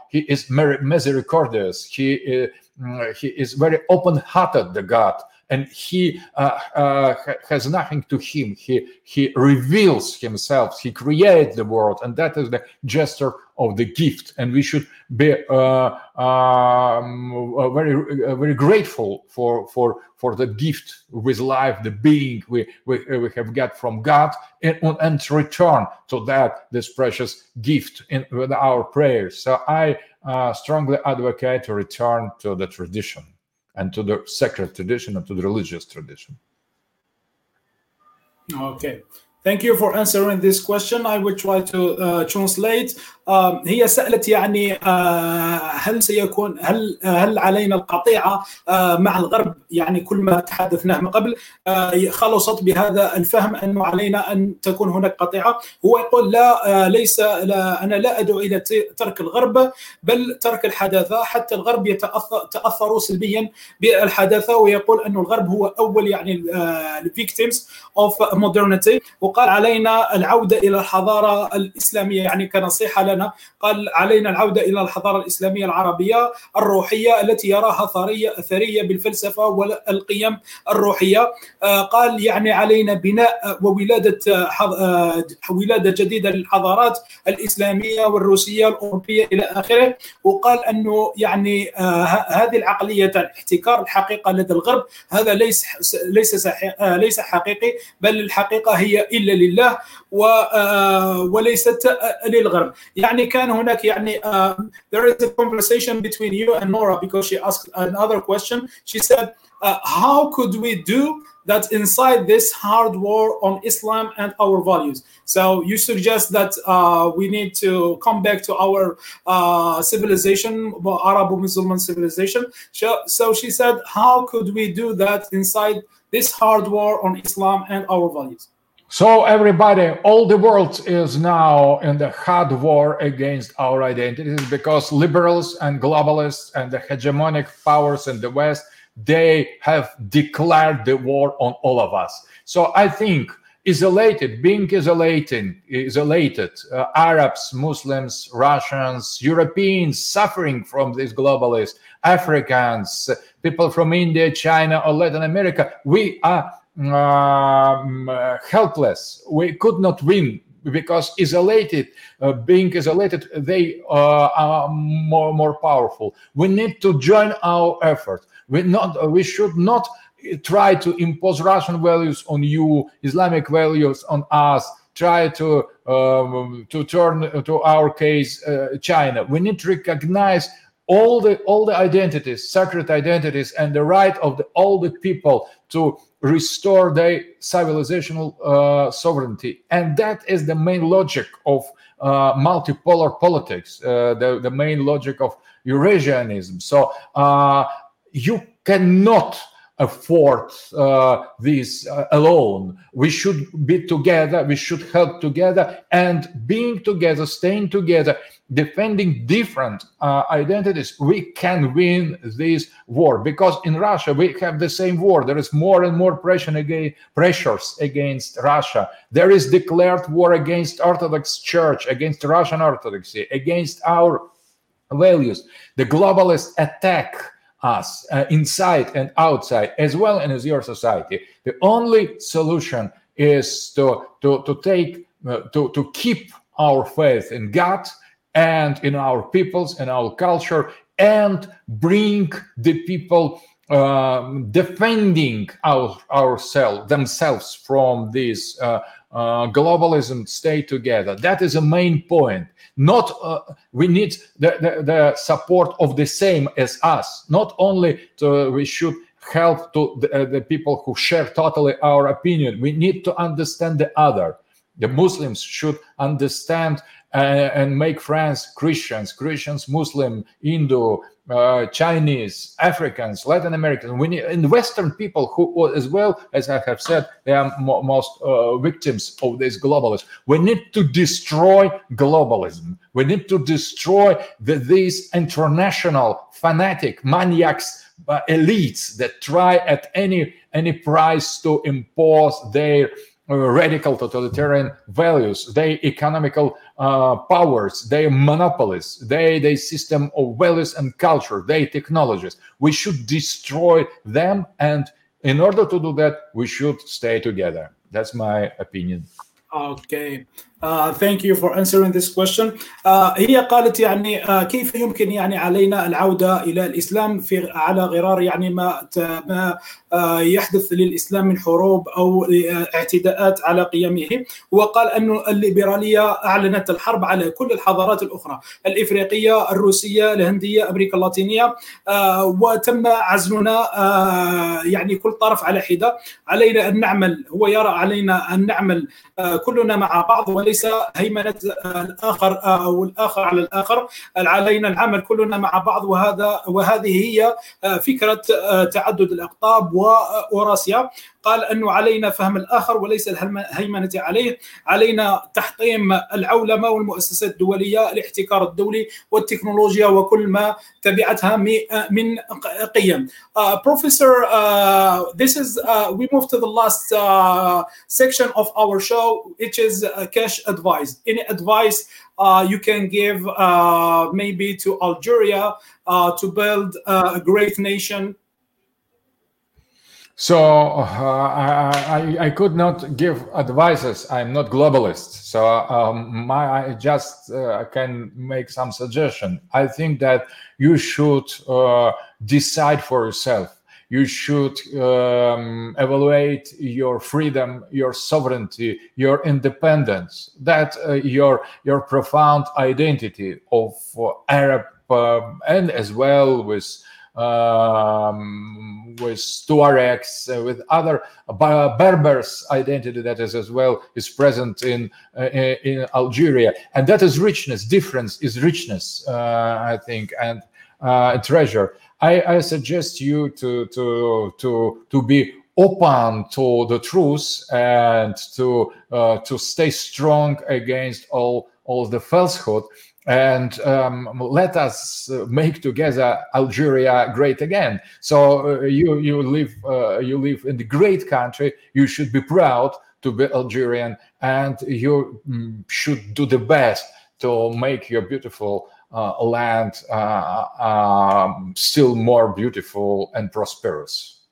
he is very misericordious. He he is very open-hearted the god and he uh, uh, has nothing to him. He he reveals himself. He creates the world, and that is the gesture of the gift. And we should be uh, um, very very grateful for for for the gift with life, the being we we, we have got from God, and, and return to that this precious gift in with our prayers. So I uh, strongly advocate to return to the tradition and to the sacred tradition and to the religious tradition. Okay. Thank you for answering this question. I will try to uh, translate. Um, هي سألت يعني uh, هل سيكون هل هل علينا القطيعة uh, مع الغرب؟ يعني كل ما تحدثناه من قبل. uh, خلصت بهذا الفهم أنه علينا أن تكون هناك قطيعة. هو يقول لا ليس لا أنا لا أدعو إلى ترك الغرب بل ترك الحداثة. حتى الغرب يتأثر تأثروا سلبيا بالحداثة. ويقول أن الغرب هو أول يعني الفيكتيمز اوف modernity. وقال علينا العودة إلى الحضارة الإسلامية يعني كنصيحة لنا قال علينا العودة إلى الحضارة الإسلامية العربية الروحية التي يراها ثريه ثرية بالفلسفة والقيم الروحية. آه، قال يعني علينا بناء وولادة آه، آه، ولادة جديدة للحضارات الإسلامية والروسية الأوروبية إلى آخره. وقال أنه يعني هذه العقلية احتكار الحقيقة لدى الغرب هذا ليس ليس ليس حقيقي بل الحقيقة هي إلا لله وليست للغرب يعني كان هناك يعني uh, there is a conversation between you and Nora because she asked another question she said uh, how could we do that inside this hard war on Islam and our values. So you suggest that uh, we need to come back to our uh, civilization, Arab-Muslim civilization. So, so she said, how could we do that inside this hard war on Islam and our values? So everybody, all the world is now in the hard war against our identities because liberals and globalists and the hegemonic powers in the West they have declared the war on all of us. So I think isolated, being isolated, isolated, uh, Arabs, Muslims, Russians, Europeans suffering from these globalists, Africans, people from India, China, or Latin America, we are um, helpless. We could not win because isolated, uh, being isolated, they uh, are more more powerful. We need to join our effort. We not we should not try to impose Russian values on you, Islamic values on us. Try to um, to turn to our case uh, China. We need to recognize all the all the identities, sacred identities, and the right of the, all the people to restore their civilizational uh, sovereignty. And that is the main logic of uh, multipolar politics, uh, the, the main logic of Eurasianism. So you cannot afford uh, this uh, alone. We should be together, we should help together, and being together, staying together, defending different uh, identities, we can win this war. Because in Russia, we have the same war. There is more and more pressure against, pressures against Russia. There is declared war against Orthodox Church, against Russian Orthodoxy, against our values. The globalists attack us uh, inside and outside as well as your society. The only solution is to to to take uh, to to keep our faith in god and in our peoples and our culture and bring the people um, defending our ourselves themselves from this uh, uh, globalism stay together. That is a main point. Not uh, we need the, the, the, support of the same as us. Not only to, we should help to the, uh, the people who share totally our opinion. We need to understand the other. The muslims should understand uh, and make friends christians christians muslim hindu uh, Chinese, Africans, Latin Americans, we need, and Western people who, as well as I have said, they are mo- most uh, victims of this globalism. We need to destroy globalism. We need to destroy the, these international fanatic maniacs, uh, elites that try at any any price to impose their radical totalitarian values, their economical uh, powers, their monopolies, their, their system of values and culture, their technologies. We should destroy them. And in order to do that, we should stay together. That's my opinion. Okay. Uh, thank you for answering this question. Uh, هي قالت يعني uh, كيف يمكن يعني علينا العودة إلى الإسلام في على غرار يعني ما ما يحدث للإسلام من حروب أو اعتداءات على قيمه؟ وقال أن الليبرالية أعلنت الحرب على كل الحضارات الأخرى الإفريقية الروسية الهندية أمريكا اللاتينية. وتم عزلنا يعني كل طرف على حدة. علينا أن نعمل هو يرى علينا أن نعمل كلنا مع بعض وليس هيمنة الآخر أو الآخر على الآخر. علينا العمل كلنا مع بعض وهذا وهذه هي فكرة تعدد الأقطاب وأوراسيا قال أنه علينا فهم الآخر وليس الهيمنة عليه. علينا تحطيم العولمة والمؤسسات الدولية الاحتكار الدولي والتكنولوجيا وكل ما تبعتها من قيم. uh, Professor uh, this is uh, we move to the last uh, section of our show which is uh, cash advice any advice uh, you can give uh, maybe to Algeria uh, to build a great nation so uh, I, I, I, could not give advices. I'm not globalist, so um, my, I just uh, can make some suggestion. I think that you should uh, decide for yourself. You should um, evaluate your freedom, your sovereignty, your independence, that uh, your your profound identity of Arab um, and as well with um, with Tuaregs, uh, with other uh, Berbers identity that is as well is present in uh, in Algeria, and that is richness. Difference is richness, uh, I think, and uh, treasure. I, I suggest you to to to to be open to the truth and to uh, to stay strong against all all the falsehood and um, let us make together Algeria great again. So uh, you you live uh, you live in the great country. You should be proud to be Algerian, and you mm, should do the best to make your beautiful uh, land uh, um, still more beautiful and prosperous.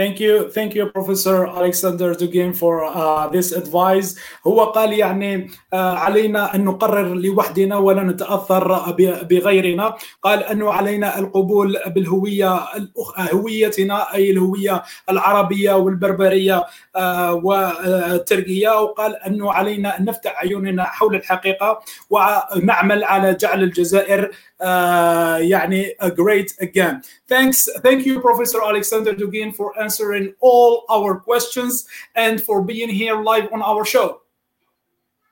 Thank you, thank you, Professor Alexander Dugin for uh, this advice. هو قال يعني uh, علينا أن نقرر لوحدنا ولا نتأثر بغيرنا. قال أنه علينا القبول بالهوية هويتنا أي الهوية العربية والبربرية uh, والتركية وقال أنه علينا أن نفتح عيوننا حول الحقيقة ونعمل على جعل الجزائر uh, يعني a great again. Thanks, thank you, Professor Alexander Dugin, for answering all our questions and for being here live on our show.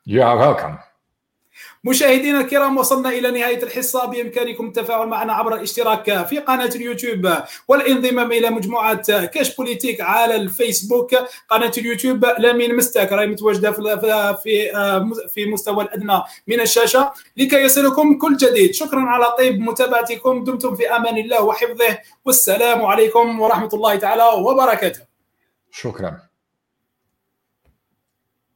You are welcome. مشاهدينا الكرام وصلنا إلى نهاية الحصة. بإمكانكم التفاعل معنا عبر الاشتراك في قناة اليوتيوب والانضمام إلى مجموعة كاش بوليتيك على الفيسبوك. قناة اليوتيوب لامين مستك راهي متواجدة في في مستوى الأدنى من الشاشة. لكي يصلكم كل جديد شكرا على طيب متابعتكم. دمتم في أمان الله وحفظه. والسلام عليكم ورحمة الله تعالى وبركاته. شكرا.